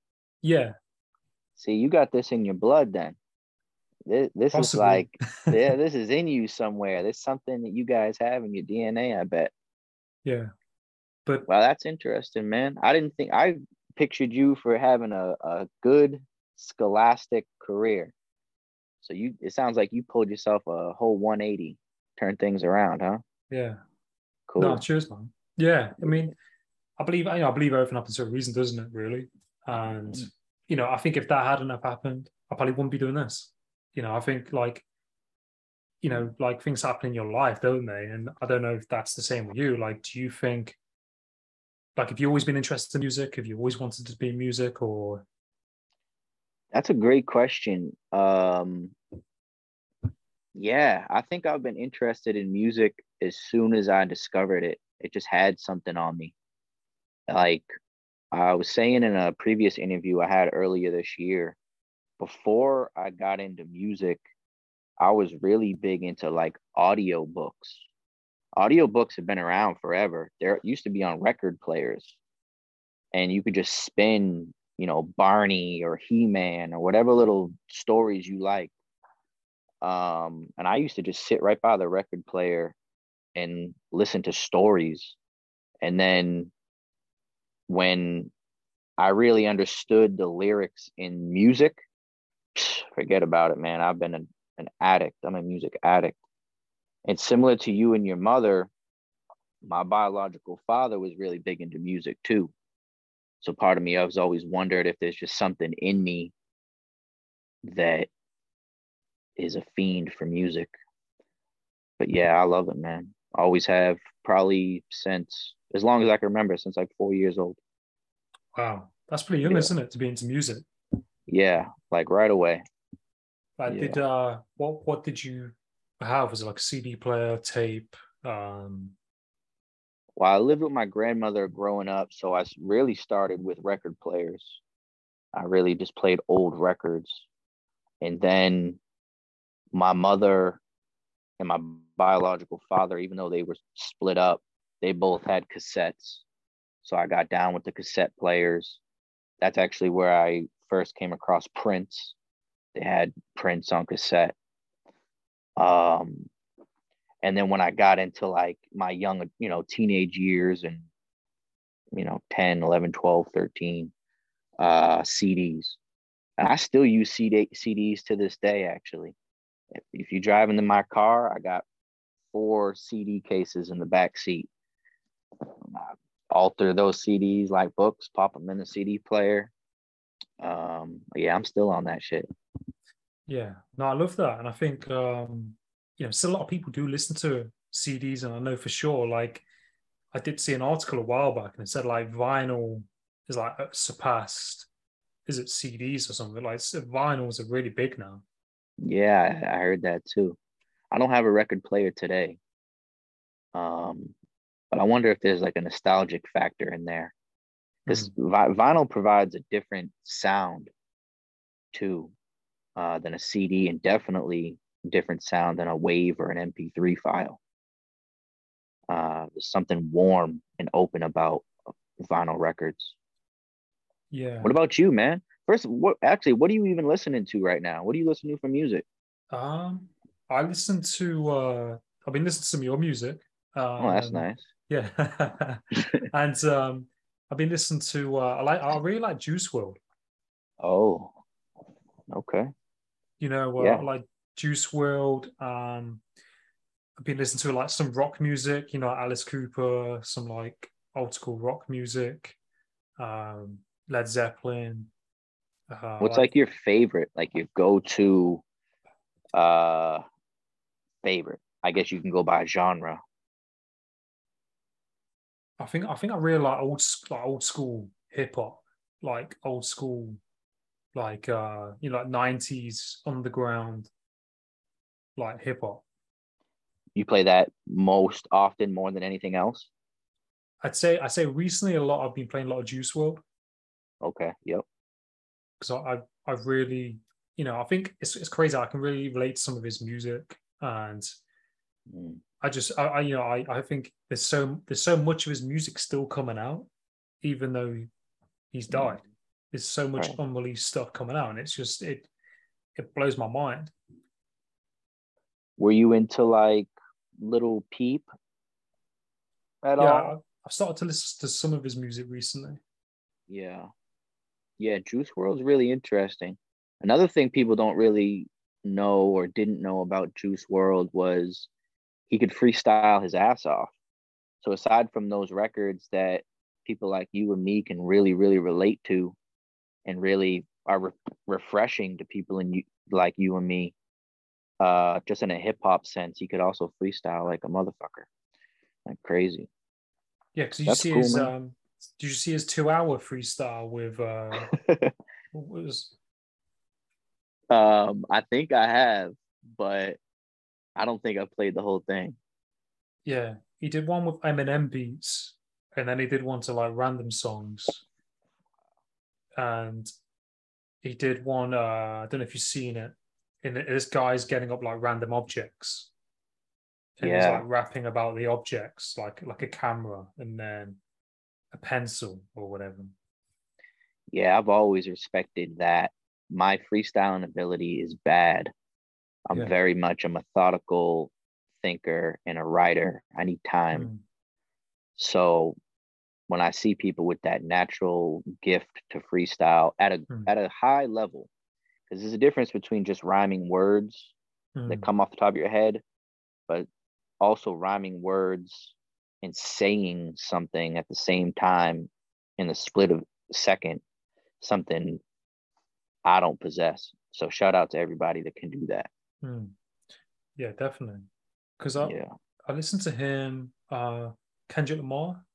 yeah, See, you got this in your blood then. This, this is like, yeah, this is in you somewhere. There's something that you guys have in your DNA, I bet. yeah. But Wow, that's interesting, man. I didn't think I pictured you for having a, a good scholastic career. So you it sounds like you pulled yourself a whole 180, turned things around, huh? yeah. Cool. No, cheers, man. Yeah, I mean, I believe you know, I believe everything happens for a reason, doesn't it? Really, and Mm. you know, I think if that hadn't have happened, I probably wouldn't be doing this. You know, I think like, you know, like things happen in your life, don't they? And I don't know if that's the same with you. Like, do you think, like, have you always been interested in music? Have you always wanted to be in music, or That's a great question. Um, yeah, I think I've been interested in music as soon as I discovered it. It just had something on me. Like I was saying in a previous interview I had earlier this year, before I got into music, I was really big into like audiobooks. Audiobooks have been around forever. There used to be on record players, and you could just spin you know, Barney or He Man or whatever little stories you like. Um, and I used to just sit right by the record player and listen to stories. And then when I really understood the lyrics in music, forget about it, man. I've been an, an addict. I'm a music addict. And similar to you and your mother, my biological father was really big into music too. So part of me, I was always wondered if there's just something in me that is a fiend for music. But yeah, I love it, man. Always have, probably since as long as I can remember, since like four years old. Wow, that's pretty young, Yeah. isn't it, to be into music? Yeah, like right away. Like, Yeah. did uh, what what did you have? Was it like a CD player, tape? Um, Well, I lived with my grandmother growing up, so I really started with record players. I really just played old records. And then my mother and my biological father, even though they were split up, they both had cassettes. So I got down with the cassette players. That's actually where I first came across Prince. They had Prince on cassette. Um, and then when I got into like my young, you know, teenage years and, you know, 10, 11, 12, 13, uh, CDs. And I still use CD, CDs to this day, actually. If, you drive into my car, I got four CD cases in the back seat. I alter those CDs like books, pop them in the CD player. Um, yeah, I'm still on that shit. yeah, no, I love that, and I think um, you know, still a lot of people do listen to CDs, and I know for sure. Like, I did see an article a while back, and it said like vinyl is like uh, surpassed. Is it CDs or something? Like vinyls are really big now. Yeah, I heard that too. I don't have a record player today. Um, but I wonder if there's like a nostalgic factor in there. Because vi- vinyl provides a different sound too uh, than a CD, and definitely different sound than a wave or an MP3 file. Uh, there's something warm and open about vinyl records. Yeah. What about you, man? First, what actually, what are you even listening to right now? What are you listening to for music? Um, I listen to. uh I've been listening to some of your music. Um, Oh, that's nice. Yeah, and um, I've been listening to. Uh, I like. I really like Juice WRLD. Oh, okay. You know, uh, Yeah. Like Juice WRLD. Um, I've been listening to like some rock music. You know, Alice Cooper, some like old school rock music. Um, Led Zeppelin. Uh, What's like your favorite, like your go-to uh favorite? I guess you can go by genre. I think I think I really like old like old school hip hop, like old school, like uh you know like nineties underground, like hip hop. You play that most often more than anything else? I'd say I say recently a lot. I've been playing a lot of Juice WRLD Okay. Yep. Because I, I I really you know I think it's it's crazy. I can really relate to some of his music and Mm. I just I, I you know I I think there's so there's so much of his music still coming out, even though he's died. There's so much Right. unreleased stuff coming out, and it's just it it blows my mind. Were you into like Lil Peep at yeah, all? I've started to listen to some of his music recently. Yeah. Yeah, Juice WRLD's really interesting. Another thing people don't really know or didn't know about Juice WRLD was he could freestyle his ass off. So aside from those records that people like you and me can really, really relate to and really are re- refreshing to people in you, like you and me, uh, just in a hip hop sense, he could also freestyle like a motherfucker. Like crazy. Yeah, because you That's see cool, his man. um, did you see his two hour freestyle with uh, what was Um, I think I have, but I don't think I played the whole thing. yeah he did one with Eminem beats, and then he did one to like random songs, and he did one. Uh, I don't know if you've seen it. And this guy's getting up like random objects, and he's Yeah. like rapping about the objects, like like a camera, and then a pencil or whatever. Yeah, I've always respected that. My freestyling ability is bad. I'm Yeah. very much a methodical thinker and a writer. I need time. Mm. So when I see people with that natural gift to freestyle at a Mm. at a high level, because there's a difference between just rhyming words that Mm. come off the top of your head, but also rhyming words and saying something at the same time in the split of second, something I don't possess. So shout out to everybody that can do that. Mm. Yeah, definitely. Because I, Yeah. I listened to him, uh, Kendrick Lamar.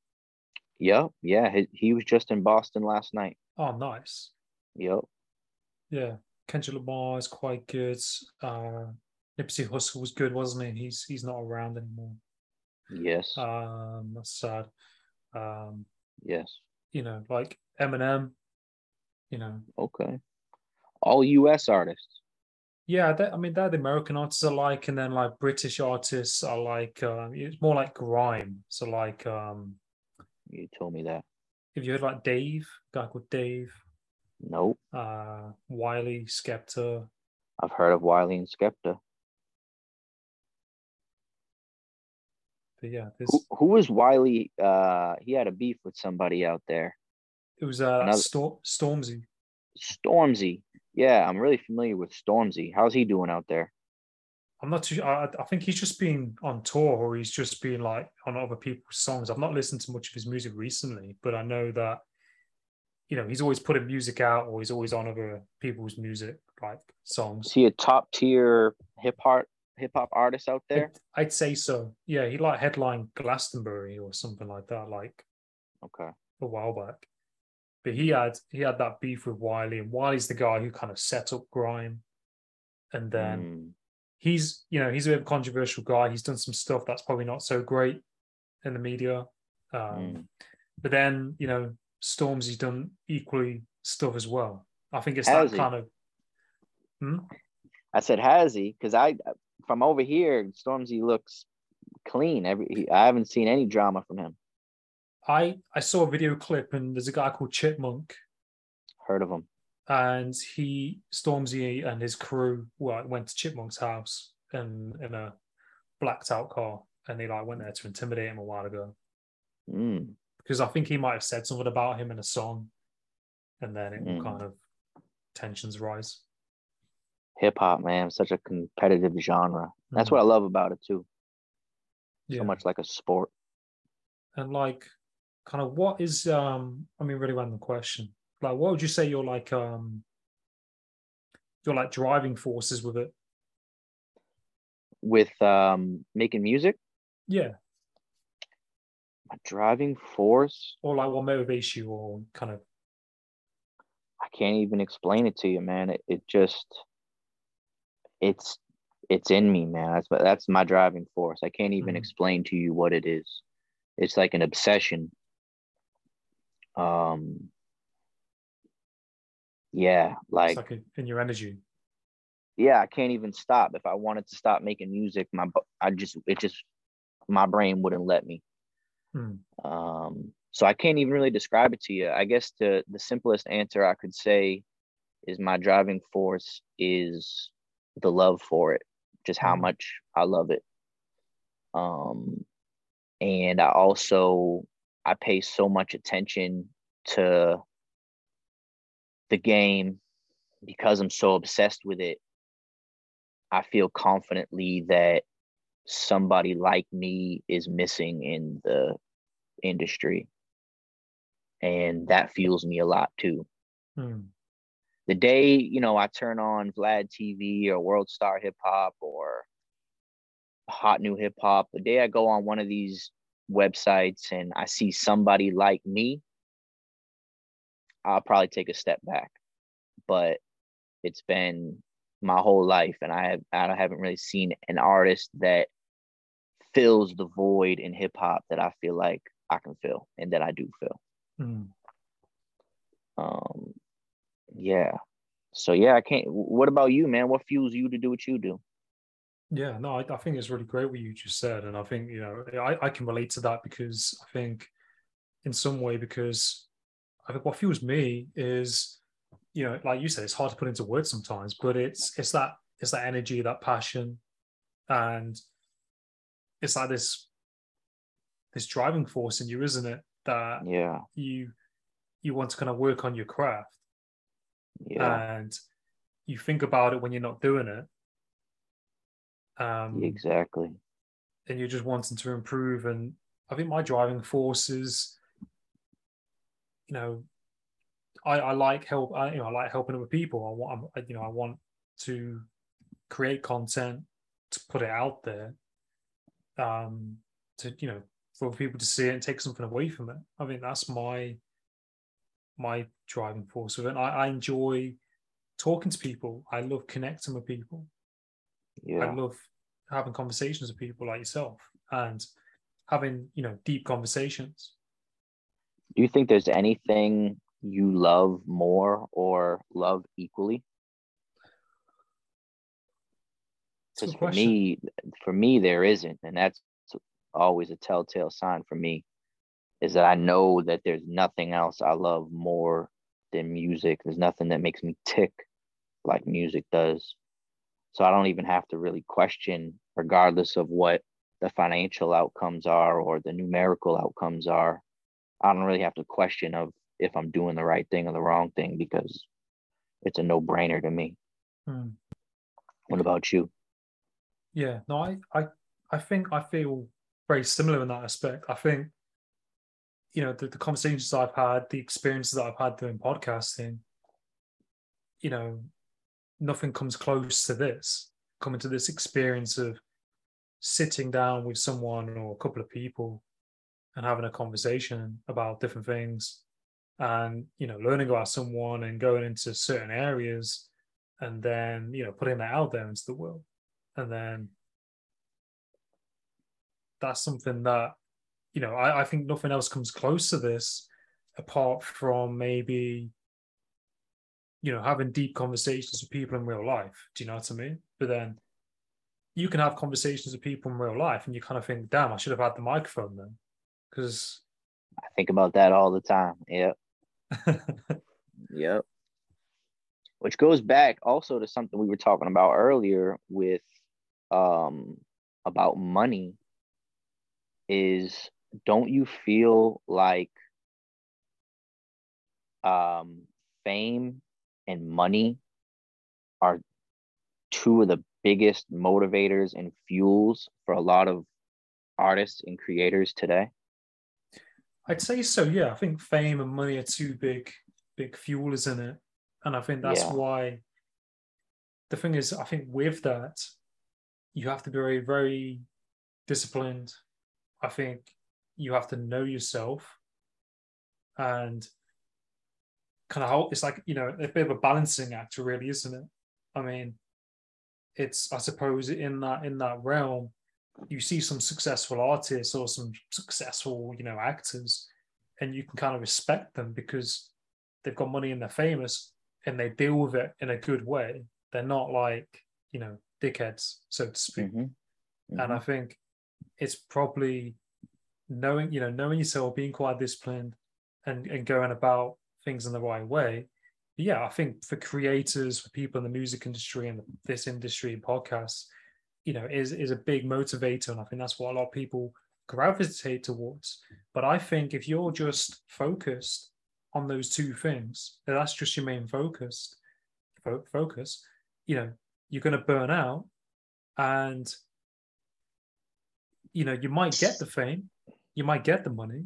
Yep. Yeah. He, he was just in Boston last night. Oh, nice. Yep. Yeah, Kendrick Lamar is quite good. Uh, Nipsey Hussle was good, wasn't he? He's he's not around anymore. Yes. Um, that's sad. Um, yes. you know, like Eminem. You know, Okay. All US artists. yeah. That, I mean, they're the American artists are like, and then like British artists are like. Uh, it's more like grime. So like, um, You told me that. Have you heard like Dave, guy called Dave, Nope. uh, Wiley, Skepta. I've heard of Wiley and Skepta. Yeah, there's Who, who was Wiley? Uh, he had a beef with somebody out there. it was uh, another- Stor- Stormzy. Stormzy. Yeah, I'm really familiar with Stormzy. How's he doing out there? I'm not too. I, I think he's just been on tour, or he's just been like on other people's songs. I've not listened to much of his music recently, but I know that you know he's always putting music out, or he's always on other people's music, like songs. Is he a top tier hip hop hip hop artist out there? I'd, I'd say so. Yeah, he like headlined Glastonbury or something like that, like Okay. a while back. But he had he had that beef with Wiley, and Wiley's the guy who kind of set up grime, and then. Mm, he's you know he's a bit of a controversial guy he's done some stuff that's probably not so great in the media um, mm. but then you know stormzy's done equally stuff as well i think it's Has that he? kind of Hmm? I said, has he? Because I, from over here, Stormzy looks clean. Every he, I haven't seen any drama from him. i i saw a video clip and there's a guy called chipmunk Heard of him? and he stormzy and his crew well, went to chipmunk's house in in a blacked out car and they like went there to intimidate him a while ago Mm. because I think he might have said something about him in a song, and then it Mm. kind of tensions rise. Hip hop, man, such a competitive genre. That's Mm. what I love about it too. Yeah. So much like a sport. And like, kind of, what is um? I mean, really random question. Like, what would you say you're like um? Your like driving forces with it? With um, making music, Yeah, my driving force, or like what motivates you, or kind of I can't even explain it to you, man. It, it just, it's, it's in me, man. That's but that's my driving force. I can't even Mhm. explain to you what it is. It's like an obsession. Um. Yeah, like it's like in- in your energy. yeah, I can't even stop. If I wanted to stop making music, my I just it just my brain wouldn't let me. Hmm. Um, so I can't even really describe it to you. I guess the the simplest answer I could say is my driving force is the love for it, just how Mhm. much I love it. Um, and I also I pay so much attention to the game because I'm so obsessed with it. I feel confidently that somebody like me is missing in the industry. And that fuels me a lot too. Hmm. The day, you know, I turn on Vlad TV or World Star Hip Hop or Hot New Hip Hop, the day I go on one of these websites and I see somebody like me, I'll probably take a step back. But it's been my whole life and I have I haven't really seen an artist that fills the void in hip hop that I feel like I can fill and that I do fill. Hmm. Um yeah. So yeah, I can't what about you, man? What fuels you to do what you do? Yeah, no, I, I think it's really great what you just said, and I think you know I, I can relate to that because I think in some way because I think what fuels me is you know like you said it's hard to put into words sometimes, but it's it's that it's that energy, that passion, and it's like this this driving force in you, isn't it? That Yeah, you you want to kind of work on your craft yeah. and you think about it when you're not doing it. Um, exactly. And you're just wanting to improve. And I think my driving force is, you know, I, I like help. I, you know, I like helping other people. I want, I, you know, I want to create content to put it out there. Um, to you know, for people to see it and take something away from it. I mean, that's my my driving force of it. I, I enjoy talking to people. I love connecting with people. Yeah. I love having conversations with people like yourself and having, you know, deep conversations. Do you think there's anything you love more or love equally? Because for me, for me, there isn't, and that's always a telltale sign for me. Is that I know that there's nothing else I love more than music. There's nothing that makes me tick like music does. So I don't even have to really question, regardless of what the financial outcomes are or the numerical outcomes are. I don't really have to question of if I'm doing the right thing or the wrong thing because it's a no brainer to me. Hmm. What about you? Yeah, no, I, I, I think I feel very similar in that aspect. I think, you know, the, the conversations I've had, the experiences that I've had doing podcasting, you know, nothing comes close to this coming to this experience of sitting down with someone or a couple of people and having a conversation about different things and you know learning about someone and going into certain areas and then you know putting that out there into the world. And then that's something that you know I, I think nothing else comes close to this apart from maybe you know, having deep conversations with people in real life. Do you know what I mean? But then you can have conversations with people in real life and you kind of think, damn, I should have had the microphone then. Because I think about that all the time. Yep. yep. Which goes back also to something we were talking about earlier with um about money is don't you feel like um fame and money are two of the biggest motivators and fuels for a lot of artists and creators today? I'd say so. Yeah, I think fame and money are two big, big fuelers in it, and I think that's yeah. why. The thing is, I think with that, you have to be very, very disciplined. I think you have to know yourself, and kind of how it's like you know a bit of a balancing act really isn't it i mean it's i suppose in that in that realm you see some successful artists or some successful you know actors and you can kind of respect them because they've got money and they're famous and they deal with it in a good way they're not like you know dickheads so to speak mm-hmm. Mm-hmm. and i think it's probably knowing you know knowing yourself being quite disciplined and and going about things in the right way. But yeah, I think for creators, for people in the music industry and this industry and podcasts, you know, is is a big motivator, and I think that's what a lot of people gravitate towards. But I think if you're just focused on those two things, that's just your main focus. Fo- focus, you know, you're going to burn out, and you know, you might get the fame, you might get the money,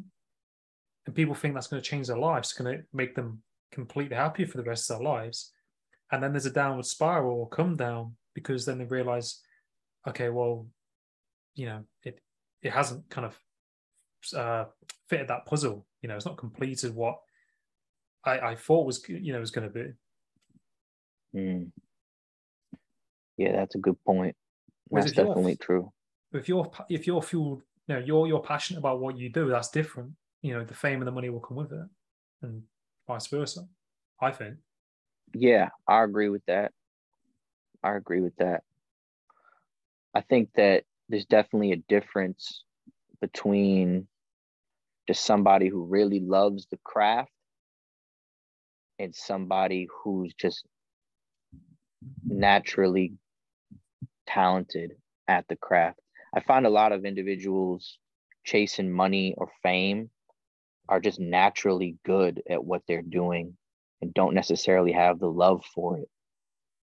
and people think that's going to change their lives, it's going to make them completely happy for the rest of their lives. And then there's a downward spiral or come down because then they realize, okay, well, you know, it it hasn't kind of uh, fitted that puzzle. You know, it's not completed what I, I thought was you know was going to be. Mm. Yeah, that's a good point. That's definitely true. If you're if you're fueled, you know, you're you're passionate about what you do. That's different. You know the fame and the money will come with it and vice versa i think. Yeah i agree with that. I agree with that. I think that there's definitely a difference between just somebody who really loves the craft and somebody who's just naturally talented at the craft i find a lot of individuals chasing money or fame are just naturally good at what they're doing and don't necessarily have the love for it.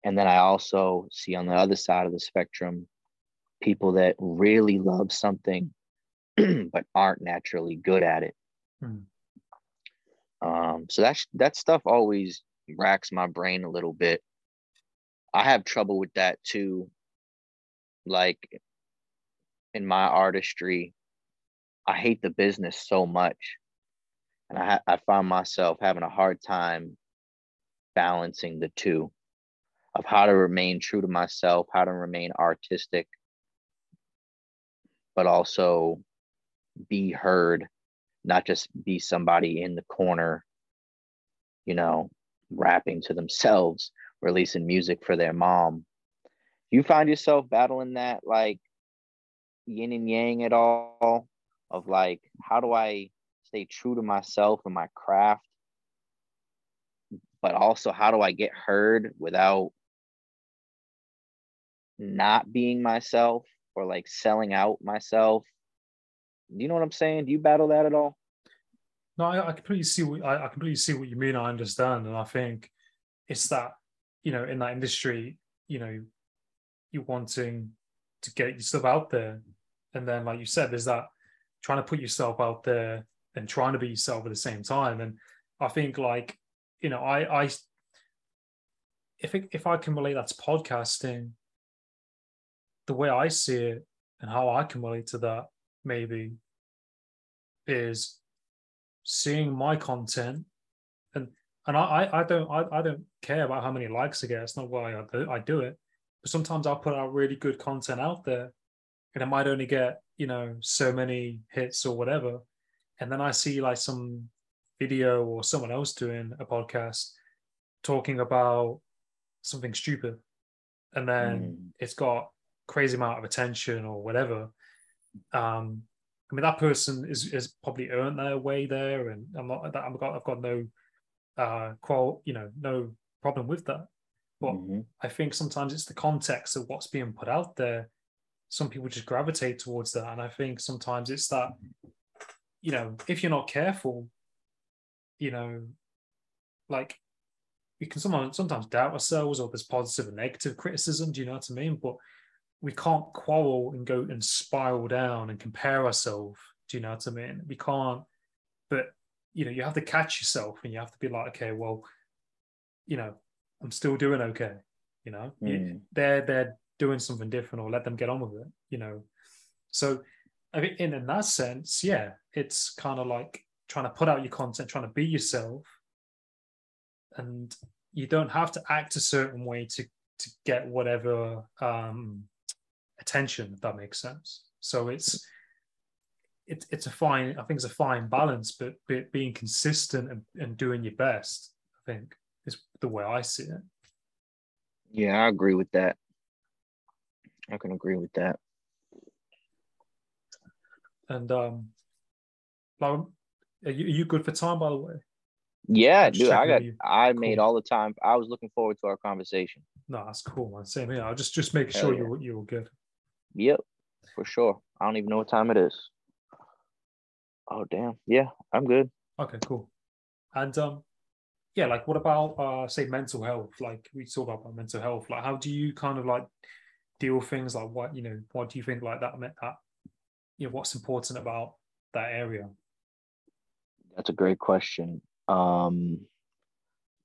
And then I also see on the other side of the spectrum people that really love something but aren't naturally good at it. Hmm. Um, so that's that stuff always racks my brain a little bit. I have trouble with that too. Like in my artistry, I hate the business so much, and I I find myself having a hard time balancing the two of how to remain true to myself, how to remain artistic, but also be heard, not just be somebody in the corner, you know, rapping to themselves, releasing music for their mom. You find yourself battling that like yin and yang at all of like, how do I stay true to myself and my craft? But also, how do I get heard without not being myself or like selling out myself? Do you know what I'm saying? Do you battle that at all? No, I, I completely see what I, I completely see what you mean. I understand, and I think it's that you know in that industry, you know, you're wanting to get yourself out there, and then like you said, there's that trying to put yourself out there and trying to be yourself at the same time. And I think like you know, I I if it, if I can relate that to podcasting, the way I see it and how I can relate to that maybe is seeing my content and and I I don't I, I don't care about how many likes I get. It's not why I do, I do it. But sometimes I'll put out really good content out there and it might only get, you know, so many hits or whatever. And then I see like some video or someone else doing a podcast talking about something stupid. And then mm. it's got crazy amount of attention or whatever. Um, I mean, that person is is probably earned their way there, and I'm not that I've got I've got no uh qual you know no problem with that. But mm-hmm. I think sometimes it's the context of what's being put out there. Some people just gravitate towards that, and I think sometimes it's that you know if you're not careful, you know, like we can sometimes sometimes doubt ourselves or there's positive and negative criticism. Do you know what I mean? But we can't quarrel and go and spiral down and compare ourselves. Do you know what I mean? We can't, but you know, you have to catch yourself and you have to be like, okay, well, you know, I'm still doing okay. You know, mm. they're they're doing something different, or let them get on with it. You know, so I mean, in, in that sense, yeah, it's kind of like trying to put out your content, trying to be yourself, and you don't have to act a certain way to to get whatever um attention, if that makes sense. So it's it, it's a fine, I think it's a fine balance, but, but being consistent and, and doing your best, I think, is the way I see it. Yeah, I agree with that. I can agree with that. And um, like, are you, are you good for time, by the way? Yeah, dude, I got. I cool. made all the time. I was looking forward to our conversation. No, that's cool, man. Same here. I'll just just make sure yeah. you you were good. Yep, for sure. I don't even know what time it is. Oh damn. Yeah, I'm good. Okay, cool. And um yeah, like what about uh say mental health? Like we talk about mental health. Like how do you kind of like deal with things like what you know, what do you think like that meant that you know what's important about that area? That's a great question. Um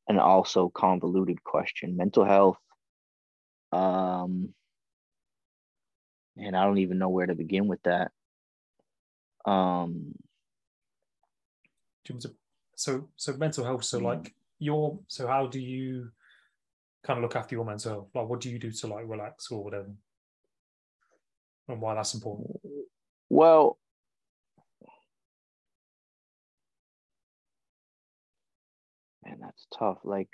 and also convoluted question. Mental health um and I don't even know where to begin with that. Um, so so mental health. So like your so how do you kind of look after your mental health? Like what do you do to like relax or whatever? And why that's important? Well, man, that's tough. Like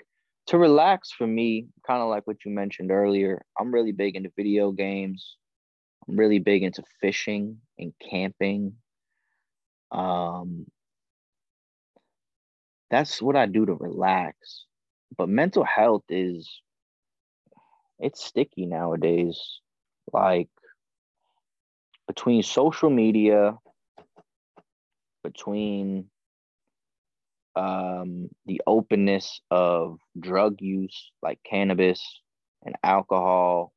to relax for me, kind of like what you mentioned earlier, I'm really big into video games. I'm really big into fishing and camping. Um, that's what I do to relax. But mental health is it's sticky nowadays. Like between social media, between um, the openness of drug use like cannabis, and alcohol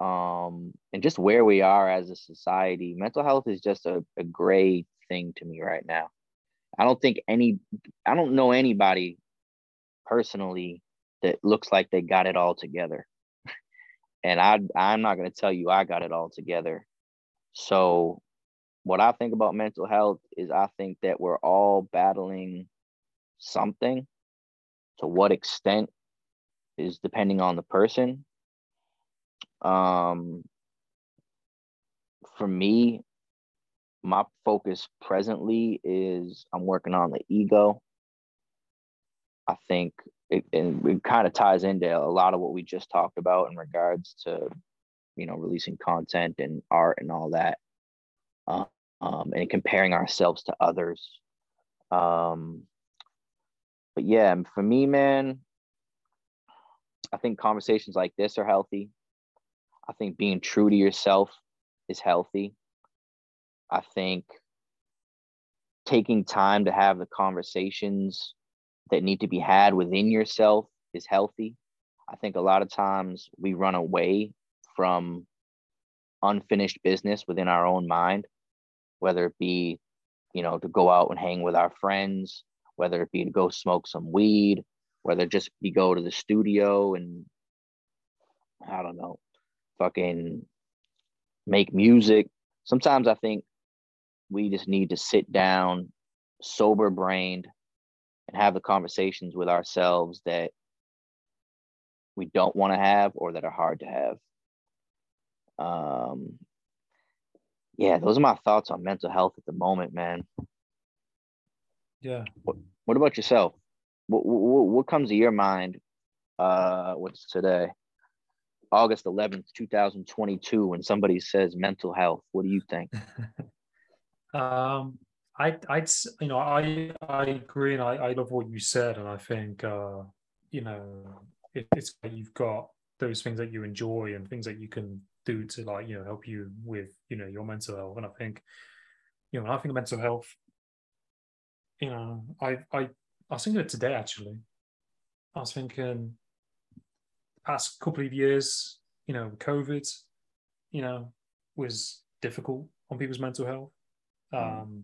um, and just where we are as a society, mental health is just a, a gray thing to me right now. I don't think any, I don't know anybody personally that looks like they got it all together. and I, I'm not going to tell you I got it all together. So, what I think about mental health is I think that we're all battling something. To what extent is depending on the person um, for me, my focus presently is I'm working on the ego. I think it, and it kind of ties into a lot of what we just talked about in regards to, you know, releasing content and art and all that, uh, um, and comparing ourselves to others. Um, but yeah, for me, man, I think conversations like this are healthy. I think being true to yourself is healthy. I think taking time to have the conversations that need to be had within yourself is healthy. I think a lot of times we run away from unfinished business within our own mind, whether it be, you know, to go out and hang with our friends, whether it be to go smoke some weed, whether just be go to the studio and I don't know, fucking make music. Sometimes I think we just need to sit down, sober brained, and have the conversations with ourselves that we don't want to have or that are hard to have. Um, yeah, those are my thoughts on mental health at the moment, man. Yeah. What, what about yourself? What, what, what comes to your mind? Uh, what's today? August 11th, 2022, when somebody says mental health, what do you think? um, I, I'd, you know, I, I agree, and I, I love what you said, and I think, uh, you know, it, it's you've got those things that you enjoy and things that you can do to like, you know, help you with, you know, your mental health. And I think, you know, when I think of mental health, you know, I, I, I was thinking it today actually. I was thinking past couple of years, you know, COVID, you know, was difficult on people's mental health. Mm.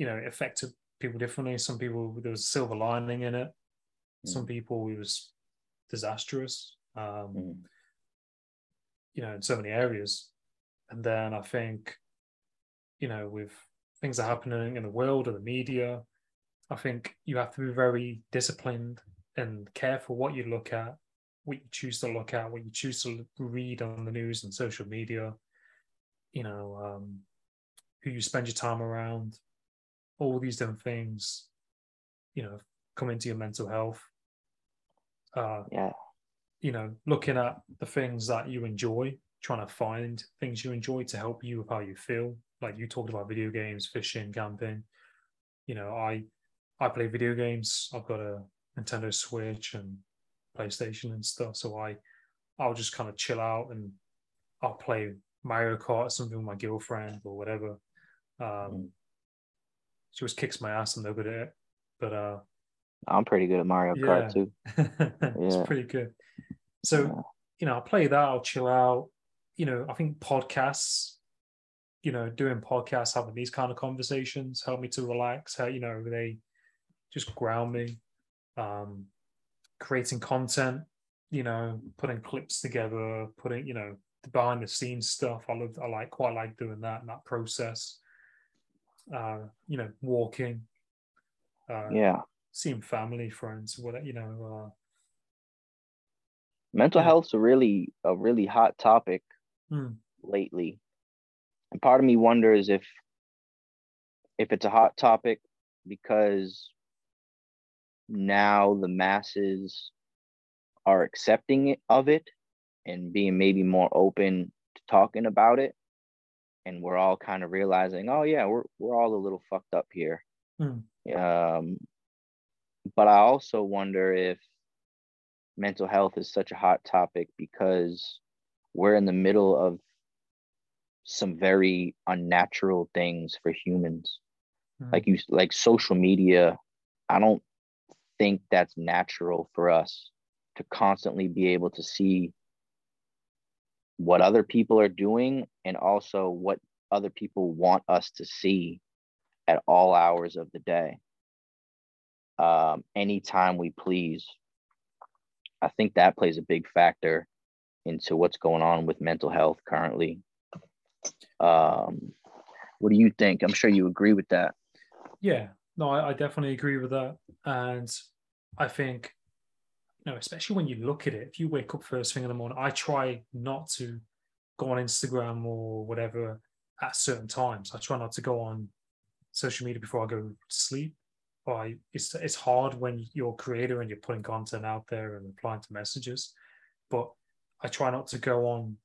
You know, it affected people differently. Some people there was a silver lining in it. Mm. Some people it was disastrous. Um, mm. You know, in so many areas. And then I think, you know, with things that are happening in the world or the media, I think you have to be very disciplined and careful what you look at what you choose to look at, what you choose to read on the news and social media, you know, um, who you spend your time around, all these different things, you know, come into your mental health. Uh, yeah. You know, looking at the things that you enjoy, trying to find things you enjoy to help you with how you feel. Like you talked about video games, fishing, camping. You know, I I play video games. I've got a Nintendo Switch and PlayStation and stuff. So I I'll just kind of chill out and I'll play Mario Kart or something with my girlfriend or whatever. Um, mm. She just kicks my ass. I'm no good at it, but uh, I'm pretty good at Mario yeah. Kart too. it's yeah. pretty good. So yeah. you know, I'll play that. I'll chill out. You know, I think podcasts. You know, doing podcasts, having these kind of conversations help me to relax. How you know they just ground me. Um, creating content, you know, putting clips together, putting, you know, the behind the scenes stuff. I love, I like, quite like doing that and that process. Uh, you know, walking. Uh, yeah. Seeing family, friends, what you know. Uh, Mental yeah. health's a really, a really hot topic hmm. lately, and part of me wonders if, if it's a hot topic because now the masses are accepting it, of it and being maybe more open to talking about it and we're all kind of realizing oh yeah we're, we're all a little fucked up here mm. um, but i also wonder if mental health is such a hot topic because we're in the middle of some very unnatural things for humans mm. like you like social media i don't think that's natural for us to constantly be able to see what other people are doing and also what other people want us to see at all hours of the day. Um, anytime we please. I think that plays a big factor into what's going on with mental health currently. Um, what do you think? I'm sure you agree with that. Yeah, no, I, I definitely agree with that. And I think, know, especially when you look at it, if you wake up first thing in the morning, I try not to go on Instagram or whatever at certain times. I try not to go on social media before I go to sleep. But I, it's it's hard when you're a creator and you're putting content out there and replying to messages. But I try not to go on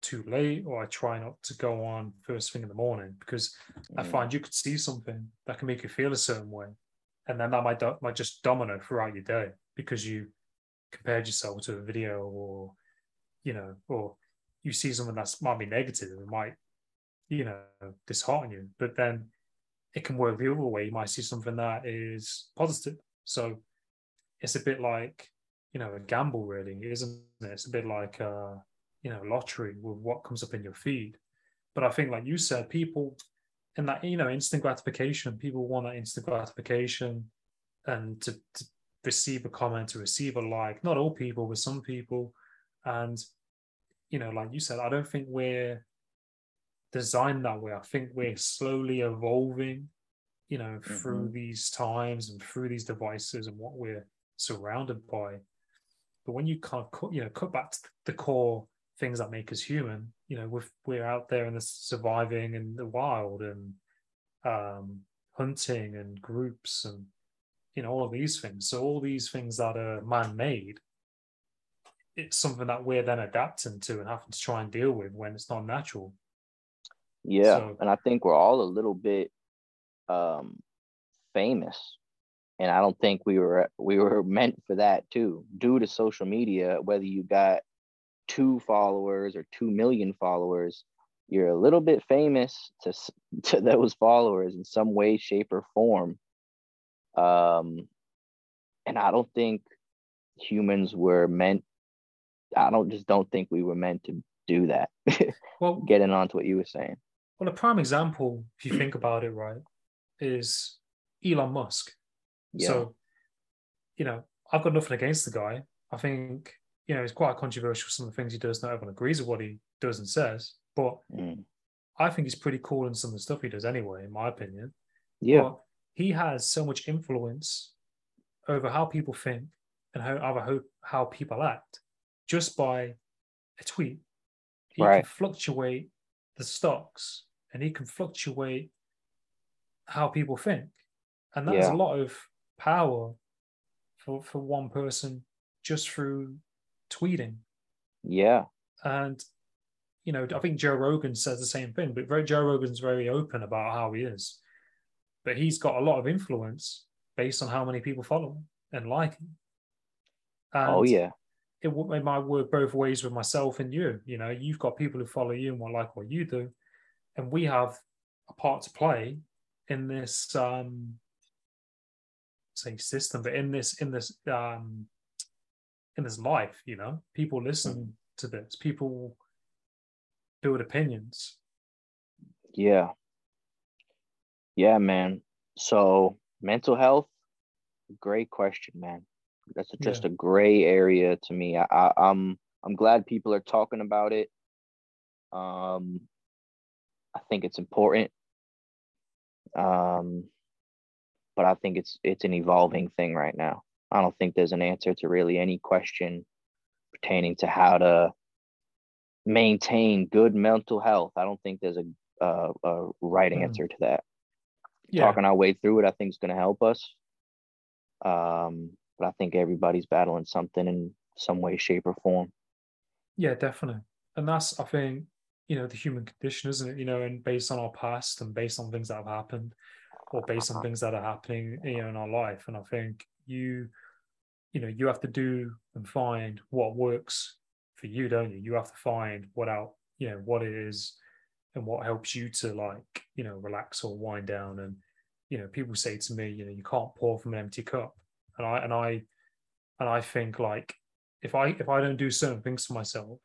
too late or I try not to go on first thing in the morning because I Mm. find you could see something that can make you feel a certain way. And then that might, do- might just domino throughout your day because you compared yourself to a video or, you know, or you see something that's might be negative and might, you know, dishearten you. But then it can work the other way. You might see something that is positive. So it's a bit like, you know, a gamble really, isn't it? It's a bit like, uh, you know lottery with what comes up in your feed but i think like you said people and that you know instant gratification people want that instant gratification and to, to receive a comment to receive a like not all people but some people. And you know like you said i don't think we're designed that way. I think we're slowly evolving you know through these times and through these devices and what we're surrounded by. But when you kind of cut, you know cut back to the core things that make us human you know we're, we're out there in the surviving in the wild and um hunting and groups and you know all of these things so all these things that are man-made it's something that we're then adapting to and having to try and deal with when it's not natural Yeah, So- and I think we're all a little bit um famous. And I don't think we were we were meant for that too. Due to social media, whether you got two followers or 2 million followers, you're a little bit famous to to those followers in some way shape or form. Um and I don't think humans were meant I don't just don't think we were meant to do that. well Getting on to what you were saying. Well, a prime example, if you think about it, right, is Elon Musk. Yeah. So, you know, I've got nothing against the guy. I think, you know, it's quite controversial, some of the things he does. Not everyone agrees with what he does and says, but Mm. I think he's pretty cool in some of the stuff he does anyway, in my opinion. Yeah. But he has so much influence over how people think and how, how, how people act just by a tweet. He Right. can fluctuate the stocks and he can fluctuate how people think. And that's Yeah. a lot of power for, for one person just through tweeting. Yeah. And you know, I think Joe Rogan says the same thing, but very, Joe Rogan's very open about how he is. But he's got a lot of influence based on how many people follow him and like him. And oh yeah. it, it might work both ways with myself and you. You know, you've got people who follow you and will like what you do, and we have a part to play in this um say system, but in this in this um in this life, you know, people listen to this, people build opinions. Yeah. Yeah, man. So mental health, great question, man. That's just a gray area to me. I, I I'm I'm glad people are talking about it. Um I think it's important. Um but I think it's it's an evolving thing right now. I don't think there's an answer to really any question pertaining to how to maintain good mental health. I don't think there's a uh, a right Mhm. answer to that. Yeah, Talking our way through it, I think is going to help us. Um, but I think everybody's battling something in some way, shape, or form. yeah, definitely. And that's I think, you know, the human condition, isn't it? You know, and based on our past and based on things that have happened or based on things that are happening, you know, in our life. And I think you, you know, you have to do and find what works for you, don't you? You have to find what out, you know, what it is and what helps you to like, you know, relax or wind down. And, you know, people say to me, you know, you can't pour from an empty cup. And I and I and I think like if I if I don't do certain things for myself,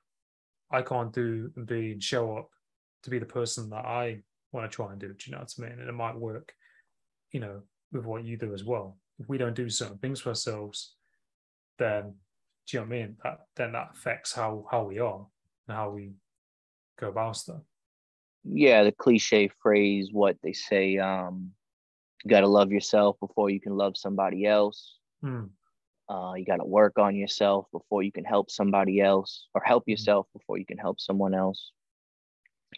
I can't do and be and show up to be the person that I want to try and do. Do you know what I mean? And it might work, you know, with what you do as well. If we don't do certain things for ourselves, then do you know what I mean? That then that affects how how we are and how we go about stuff. Yeah, the cliche phrase, what they say, um, you gotta love yourself before you can love somebody else. Mm. Uh, you got to work on yourself before you can help somebody else, or help Mm-hmm. yourself before you can help someone else.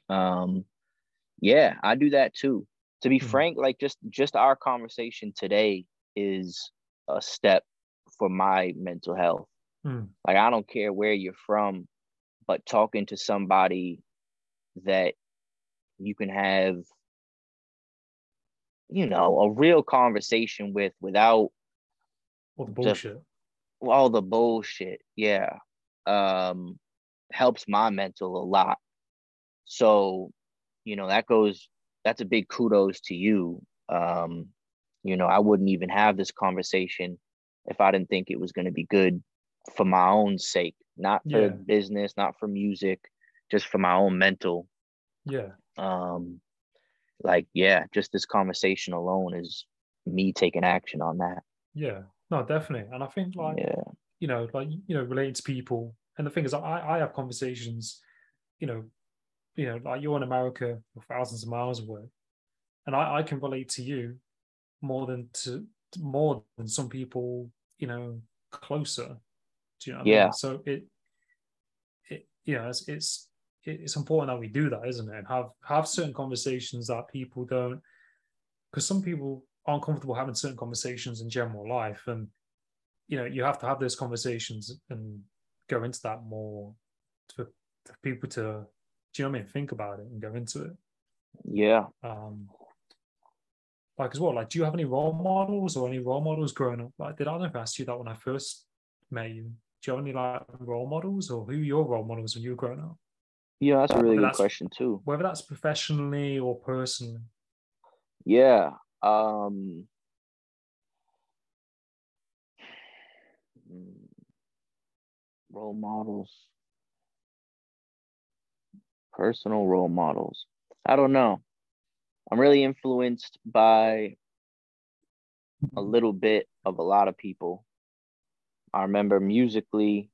Um, yeah, I do that too. To be Mhm. frank, like just just our conversation today is a step for my mental health. Mm. Like I don't care where you're from, but talking to somebody that you can have, you know, a real conversation with without All the bullshit. all the bullshit yeah um helps my mental a lot so you know that goes that's a big kudos to you um you know i wouldn't even have this conversation if i didn't think it was going to be good for my own sake not for Yeah. business not for music just for my own mental Yeah. Um like yeah just this conversation alone is me taking action on that Yeah. No, definitely. And I think like yeah you know, like you know, relating to people. And the thing is, I I have conversations, you know, you know, like you're in America, thousands of miles away, and I I can relate to you more than to more than some people, you know, closer. Do you know? What I Yeah. mean? So it it you know it's it's it's important that we do that, isn't it? And have have certain conversations that people don't, because some people aren't comfortable having certain conversations in general life, and you know you have to have those conversations and go into that more for, for people to do you know what I mean? Think about it and go into it. Yeah. Um like as well like do you have any role models or any role models growing up? Like did I never ask you that when I first met you? Do you have any like role models or who your role models when you were growing up yeah that's a really good question too whether that's professionally or personally Yeah. Um role models. Personal role models. I don't know. I'm really influenced by a little bit of a lot of people. I remember musically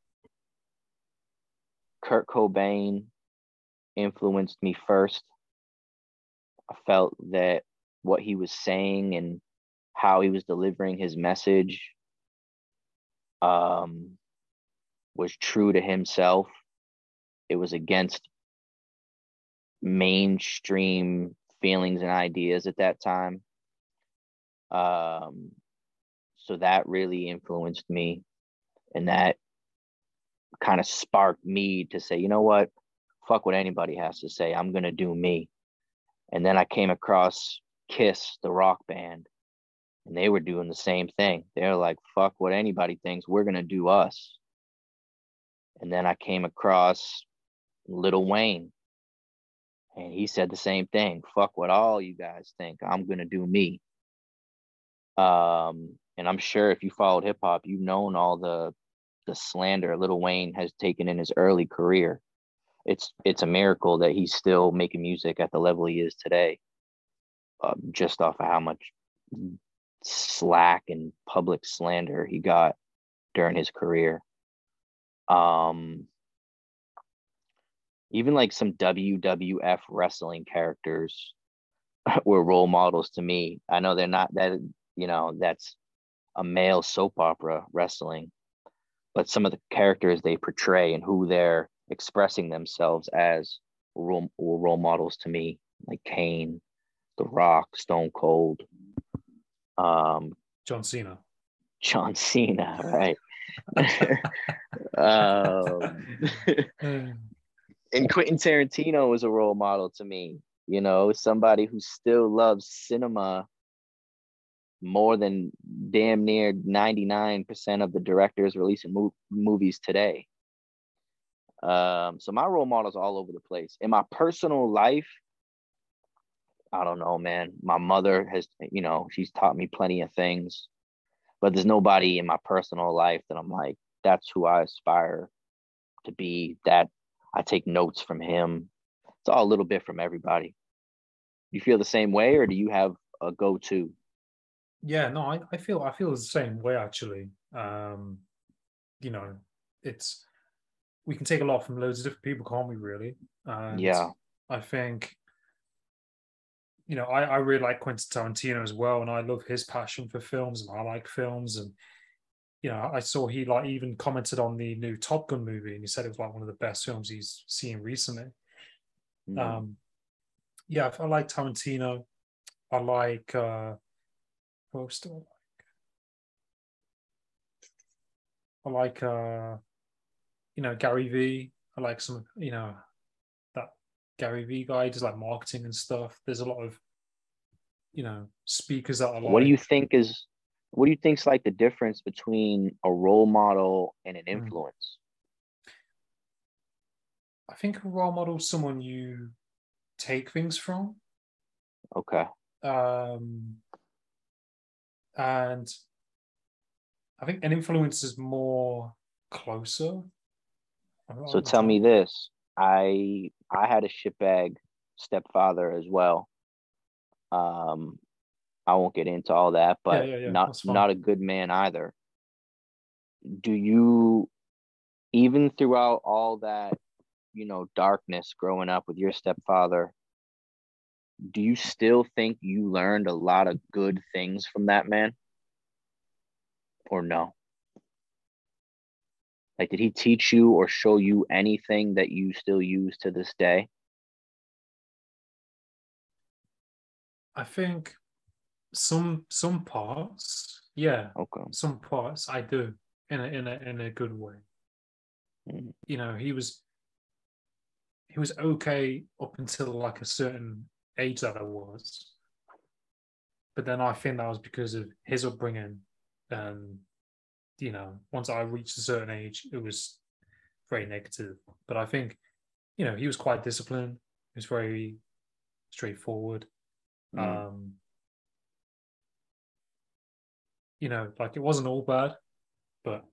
Kurt Cobain influenced me first. I felt that what he was saying and how he was delivering his message um, was true to himself. It was against mainstream feelings and ideas at that time. Um, so that really influenced me, and that kind of sparked me to say, you know what, fuck what anybody has to say. I'm gonna do me. And then I came across Kiss, the rock band, and they were doing the same thing. They're like, fuck what anybody thinks, we're gonna do us. And then I came across Lil Wayne, and he said the same thing. Fuck what all you guys think, I'm gonna do me. Um, and I'm sure if you followed hip hop, you've known all the the slander Lil Wayne has taken in his early career. It's it's a miracle that he's still making music at the level he is today, uh, just off of how much slack and public slander he got during his career. Um, even like some WWF wrestling characters were role models to me. I know they're not that, you know, that's a male soap opera wrestling, but some of the characters they portray and who they're expressing themselves as role, role models to me, like Kane, The Rock, Stone Cold, um, John Cena John Cena, right? um, and Quentin Tarantino was a role model to me. You know, somebody who still loves cinema more than damn near 99% of the directors releasing mo- movies today. Um, so my role models all over the place. In my personal life, I don't know, man. My mother has, you know, she's taught me plenty of things, but there's nobody in my personal life that I'm like, that's who I aspire to be. That I take notes from him. It's all a little bit from everybody. You feel the same way, or do you have a go-to? Yeah, no, I, I feel I feel the same way actually. Um, you know, it's we can take a lot from loads of different people, can't we? Really? And Yeah. I think, you know, I, I really like Quentin Tarantino as well, and I love his passion for films, and I like films, and you know, I saw he like even commented on the new Top Gun movie, and he said it was like one of the best films he's seen recently. Mm. Um, yeah, I like Tarantino. I like uh, what else do I like? I like uh, you know, Gary Vee. I like some, you know, that Gary Vee guy does like marketing and stuff. There's a lot of, you know, speakers that like. what do you think is what do you think's like the difference between a role model and an Mm. influence? I think a role model is someone you take things from. Okay. um, and I think an influence is more closer. So tell me this. I I had a shitbag stepfather as well. Um I won't get into all that, but yeah, yeah, not not a good man either. Do you even throughout all that, you know, darkness growing up with your stepfather, do you still think you learned a lot of good things from that man? Or no? Like, did he teach you or show you anything that you still use to this day? I think some some parts, yeah, Okay. some parts I do in a in a in a good way. Mhm. You know, he was he was okay up until like a certain age that I was. But then I think that was because of his upbringing. And you know, once I reached a certain age, it was very negative. But I think, you know, he was quite disciplined. He was very straightforward. Mm. Um, you know, like it wasn't all bad, but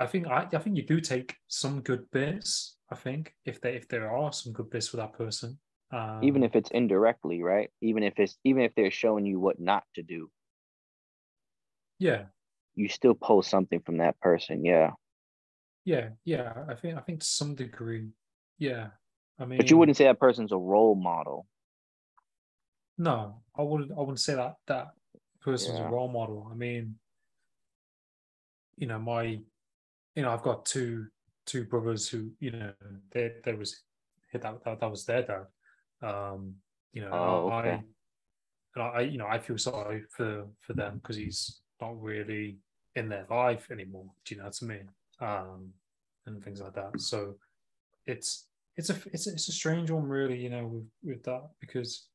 I think I, I think you do take some good bits. I think if there if there are some good bits for that person, um, even if it's indirectly, right? Even if it's even if they're showing you what not to do, yeah, you still pull something from that person. Yeah. yeah, yeah. I think I think to some degree, yeah. I mean, But you wouldn't say that person's a role model. No, I wouldn't. I wouldn't say that that person's Yeah. a role model. I mean, you know, my, you know, I've got two two brothers who, you know, they there was that, that that was their dad. Um, you know, Oh, I, and I, you know, I feel sorry for for them because he's not really in their life anymore. Do you know what I mean? Um, and things like that. So it's it's a it's a, it's a strange one, really. You know, with with that because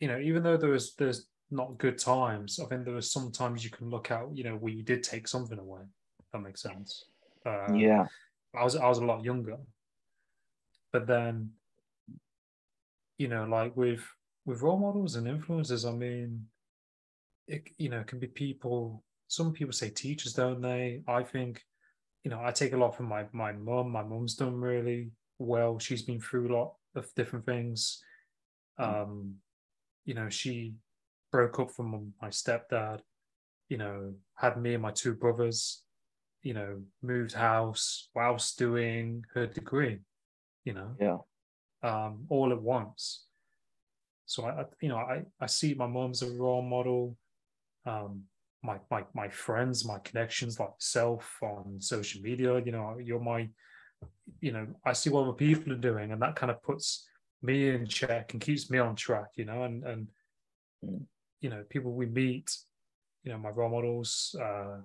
you know, even though there was there's not good times, I think there was some times you can look out, you know, where you did take something away. That makes sense. Uh, yeah. I was I was a lot younger, but then, you know, like with with role models and influencers, I mean, it you know it can be people. Some people say teachers, don't they? I think, you know, I take a lot from my my mum. My mum's done really well. She's been through a lot of different things. Um, you know, she broke up from my stepdad. You know, had me and my two brothers you know, moved house whilst doing her degree, you know, Yeah. um, all at once. So I, I you know, I, I see my mom as a role model. Um, my, my my friends, my connections like self on social media, you know, you're my, you know, I see what other people are doing, and that kind of puts me in check and keeps me on track, you know, and and Mm. you know, people we meet, you know, my role models, uh,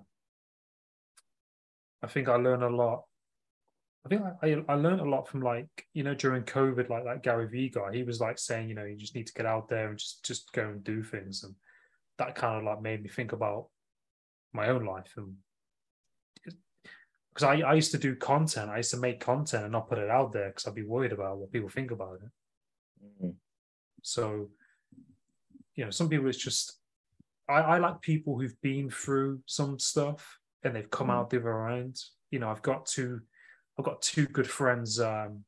I think I learn a lot. I think I, I, I learned a lot from like, you know, during COVID, like that Gary Vee guy, he was like saying, you know, you just need to get out there and just, just go and do things. And that kind of like made me think about my own life. And because I, I used to do content, I used to make content and not put it out there because I'd be worried about what people think about it. Mhm. So, you know, some people it's just I, I like people who've been through some stuff and they've come Mm. out the other end. You know, I've got two, I've got two good friends, um,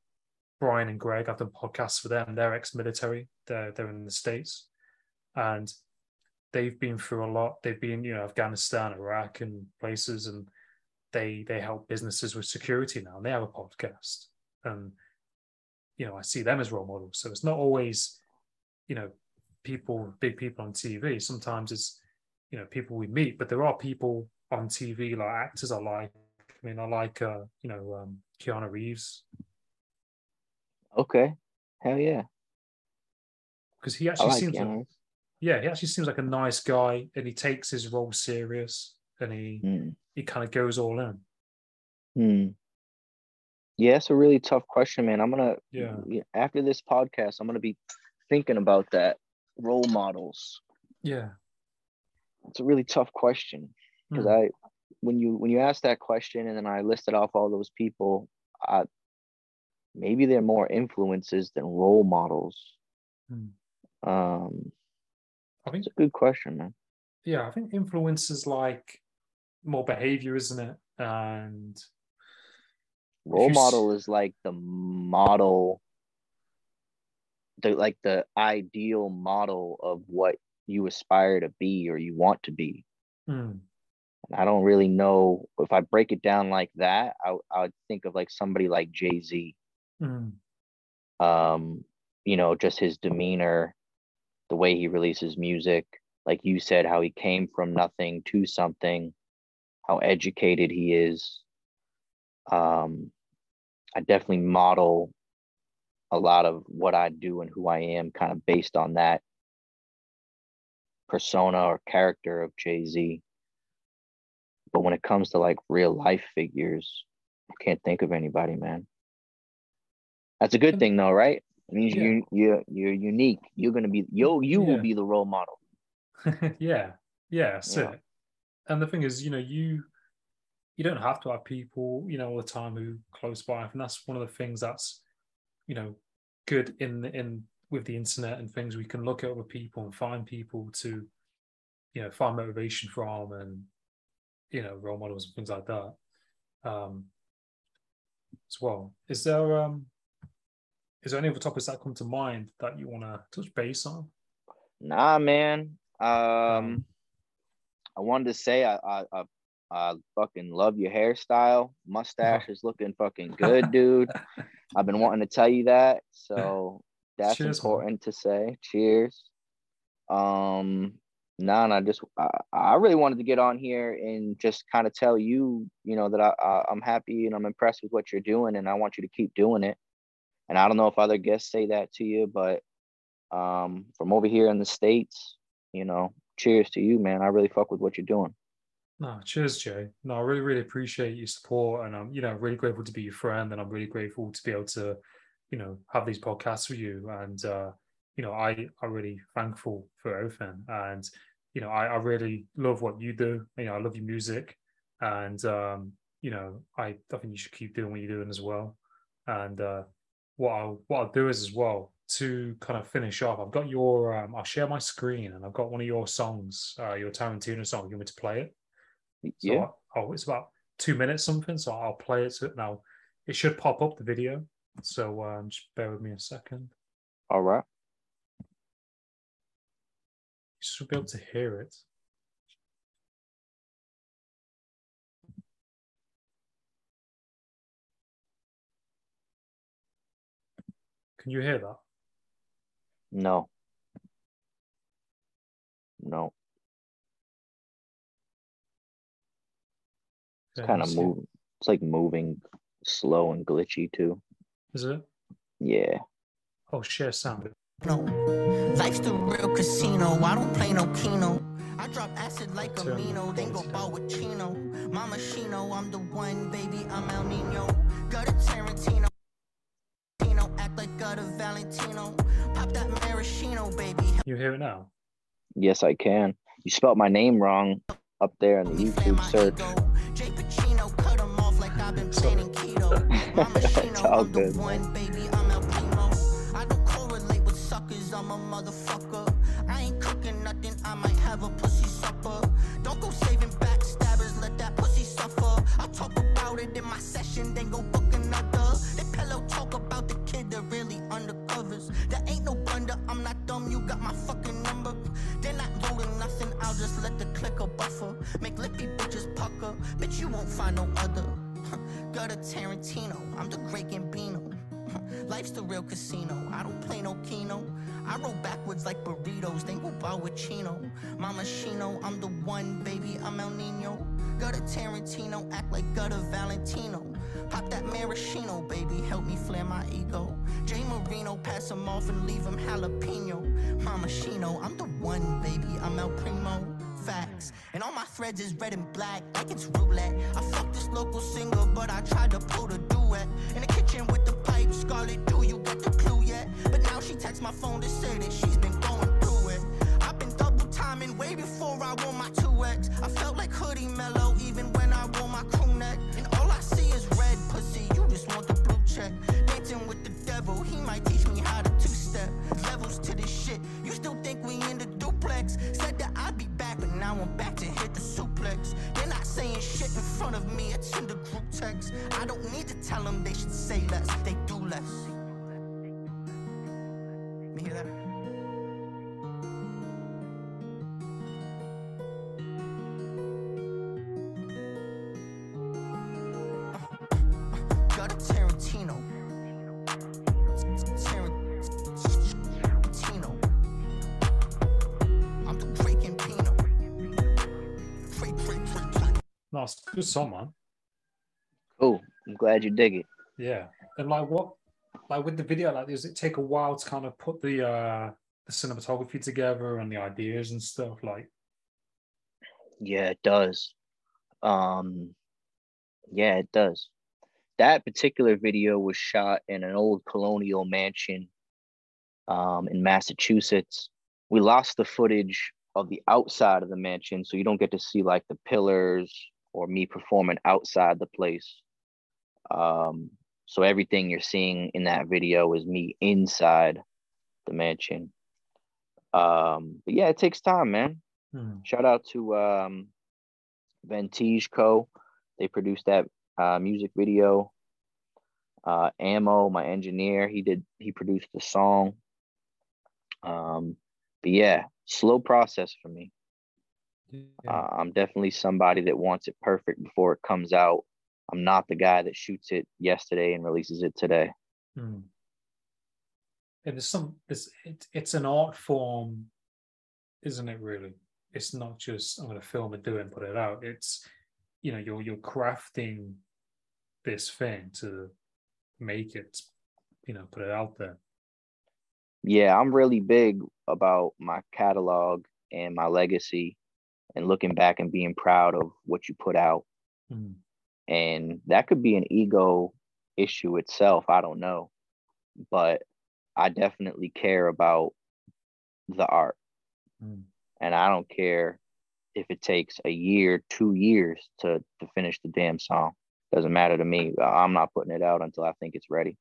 Brian and Greg. I've done podcasts for them. They're ex-military. They're they're in the states, and they've been through a lot. They've been, you know, Afghanistan, Iraq, and places, and they they help businesses with security now. And they have a podcast, and you know, I see them as role models. So it's not always, you know, people, big people on TV. Sometimes it's, you know, people we meet, but there are people on TV like actors I like. I mean, I like, uh, you know, um, Keanu Reeves Okay. Hell yeah. because he actually like seems like, Keanu. Yeah, he actually seems like a nice guy, and he takes his role serious, and he Hmm. he kind of goes all in. Hmm. Yeah, it's a really tough question, man. I'm gonna Yeah. after this podcast, I'm gonna be thinking about that role models. Yeah, It's a really tough question because Hmm. I when you when you ask that question and then I listed off all those people, I maybe they're more influences than role models. Hmm. Um, I think it's a good question, man. yeah, I think influence is like more behavior, isn't it? And Role s- model is like the model, the like the ideal model of what you aspire to be or you want to be. And I don't really know if I break it down like that. I I would think of like somebody like Jay Z. Hmm. Um, you know, just his demeanor, the way he releases music, like you said, how he came from nothing to something, how educated he is. Um, I definitely model a lot of what I do and who I am kind of based on that persona or character of Jay Z. But when it comes to like real life figures, I can't think of anybody, man. That's a good thing though, right? It means Yeah. you you you're unique. You're gonna be yo, you will be the role model. yeah, yeah, that's Yeah. it. And the thing is, you know, you you don't have to have people, you know, all the time who close by. And that's one of the things that's, you know, good in in with the internet and things we can look at other people and find people to, you know, find motivation from and you know, role models and things like that. Um as well. Is there um is there any other topics that come to mind that you want to touch base on? Nah, man. Um, Um, I wanted to say I I I, I fucking love your hairstyle. Mustache is looking fucking good, dude. I've been wanting to tell you that, so that's Cheers, man. important to say. Cheers. Um, no, and I just I, I really wanted to get on here and just kind of tell you, you know, that I, I I'm happy and I'm impressed with what you're doing, and I want you to keep doing it. And I don't know if other guests say that to you, but um, from over here in the states, you know, cheers to you, man. I really fuck with what you're doing. No, cheers, Jay. No, I really, really appreciate your support, and I'm, you know, really grateful to be your friend, and I'm really grateful to be able to, you know, have these podcasts with you, and uh, you know, I, I'm really thankful for everything, and you know, I, I really love what you do. You know, I love your music, and um, you know, I, I think you should keep doing what you're doing as well. And uh, what I'll what I'll do is as well to kind of finish off. I've got your, um, I'll share my screen, and I've got one of your songs, uh, your Tarantino song. You want me to play it? So yeah. I- oh, it's about two minutes something. So I'll play it to now. It should pop up the video. So um, just bear with me a second. All right. You should be able to hear it. Can you hear that? No. No. It's Yeah, kind of see- moving. It's like moving slow and glitchy too. Is it? Yeah. Oh, share sound. No. Life's the real casino. I don't play no keno. I drop acid like a Turn Mino, then go ball with Chino. Mama Shino, I'm the one, baby, I'm El Nino. Got a Tarantino act like God of Valentino. Pop that maraschino, baby. You hear it now? Yes, I can. You spelt my name wrong up there in the YouTube search. it's all good. I'm a motherfucker. I ain't cooking nothing, I might have a pussy supper. Don't go saving backstabbers, let that pussy suffer. I'll talk about it in my session, then go book undercovers. that ain't no blunder, I'm not dumb, you got my fucking number. They're not loading nothing, I'll just let the clicker buffer. Make lippy bitches pucker, bitch, you won't find no other. Got a Tarantino, I'm the great Gambino. Life's the real casino, I don't play no keno. I roll backwards like burritos, then go bow with Chino. Mama Shino, I'm the one, baby, I'm El Nino. Got a Tarantino, act like gutter Valentino. Pop that maraschino, baby, help me flare my ego. Jay Marino, pass him off and leave him jalapeno. Mama Chino, I'm the one, baby, I'm El Primo. Facts. And all my threads is red and black, like it's roulette. I fucked this local singer, but I tried to pull the duet. In the kitchen with the pipe, Scarlet, do you get the clue yet? But now she texts my phone to say that she's been going through it. I've been double timing way before I wore my 2X. I felt like hoodie mellow even when I wore my crew check. Dancing with the devil, he might teach me how to two step. Levels to this shit, you still think we in the duplex? Said that I'd be back, but now I'm back to hit the suplex. They're not saying shit in front of me, it's in the group text. I don't need to tell them they should say less, they do less. You hear that? Great. Nice, good song, man. Cool. I'm glad you dig it. Yeah, and like what, like with the video, like does it take a while to kind of put the uh the cinematography together and the ideas and stuff? Like, Yeah, it does. Um, yeah, it does. That particular video was shot in an old colonial mansion um, in Massachusetts. We lost the footage of the outside of the mansion, so you don't get to see like the pillars or me performing outside the place. Um, so everything you're seeing in that video is me inside the mansion. Um, but yeah, it takes time, man. hmm, Shout out to um, Ventige Co. They produced that uh, music video. Uh, Ammo, my engineer, he did he produced the song. Um, but yeah, slow process for me. Uh, I'm definitely somebody that wants it perfect before it comes out. I'm not the guy that shoots it yesterday and releases it today. hmm. And there's some, it's it, it's an art form, isn't it? Really, it's not just I'm going to film it, do it, and put it out. It's you know you're you're crafting this thing to make it, you know, put it out there. Yeah, I'm really big about my catalog and my legacy and looking back and being proud of what you put out. Hmm. and that could be an ego issue itself i don't know but i definitely care about the art Hmm. and i don't care if it takes a year two years to to finish the damn song doesn't matter to me i'm not putting it out until i think it's ready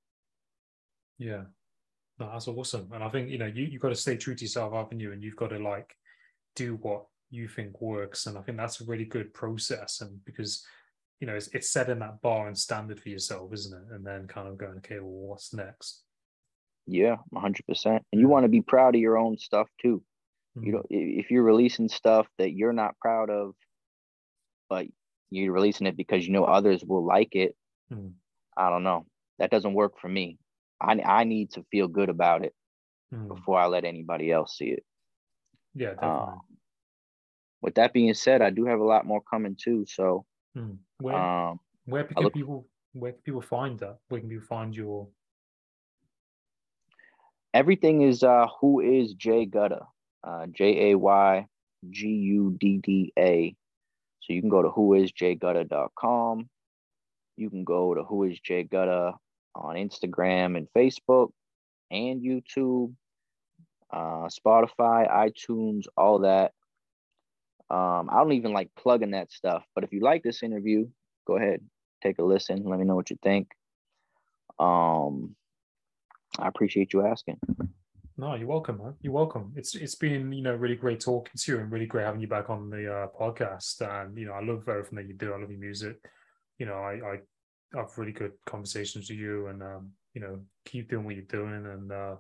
Yeah. No, that's awesome. And I think, you know, you, you've got to stay true to yourself, haven't you? And you've got to like do what you think works. And I think that's a really good process. And because, you know, it's, it's setting that bar and standard for yourself, isn't it? And then kind of going, okay, well, what's next? yeah 100% and you want to be proud of your own stuff too you Mm. know if you're releasing stuff that you're not proud of but you're releasing it because you know others will like it Mm. i don't know that doesn't work for me i, I need to feel good about it Mm. before i let anybody else see it Yeah, definitely. um, with that being said i do have a lot more coming too so Mm. Where, um where can look- people, where can people find that? Where can people find your, everything is uh who is jay gudda uh j-a-y-g-u-d-d-a so you can go to whoisjaygudda.com you can go to who is jay gudda on instagram and facebook and youtube uh spotify itunes all that um i don't even like plugging that stuff but if you like this interview go ahead take a listen let me know what you think um i appreciate you asking no, you're welcome, man. You're welcome. It's it's been you know really great talking to you and really great having you back on the uh, podcast. And you know I love everything that you do. I love your music. You know I I have really good conversations with you, and um, you know keep doing what you're doing. And uh,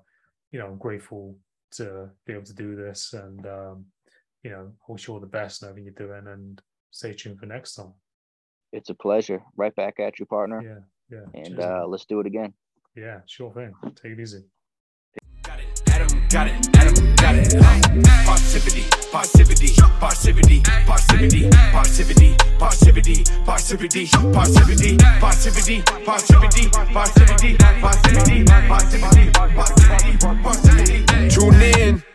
you know I'm grateful to be able to do this. And um, you know I wish you all the best in everything you're doing. And stay tuned for next time. It's a pleasure. Right back at you, partner. Yeah, yeah. And Cheers, man. uh, let's do it again. yeah, sure thing. Take it easy. Adam got it, Adam got it. Uh, Parrsitivity, parrsitivity, parrsitivity, parrsitivity, parrsitivity, parrsitivity, parrsitivity, parrsitivity, parrsitivity, parrsitivity, parrsitivity, parrsitivity, parrsitivity, parrsitivity, parrsitivity. Tune in.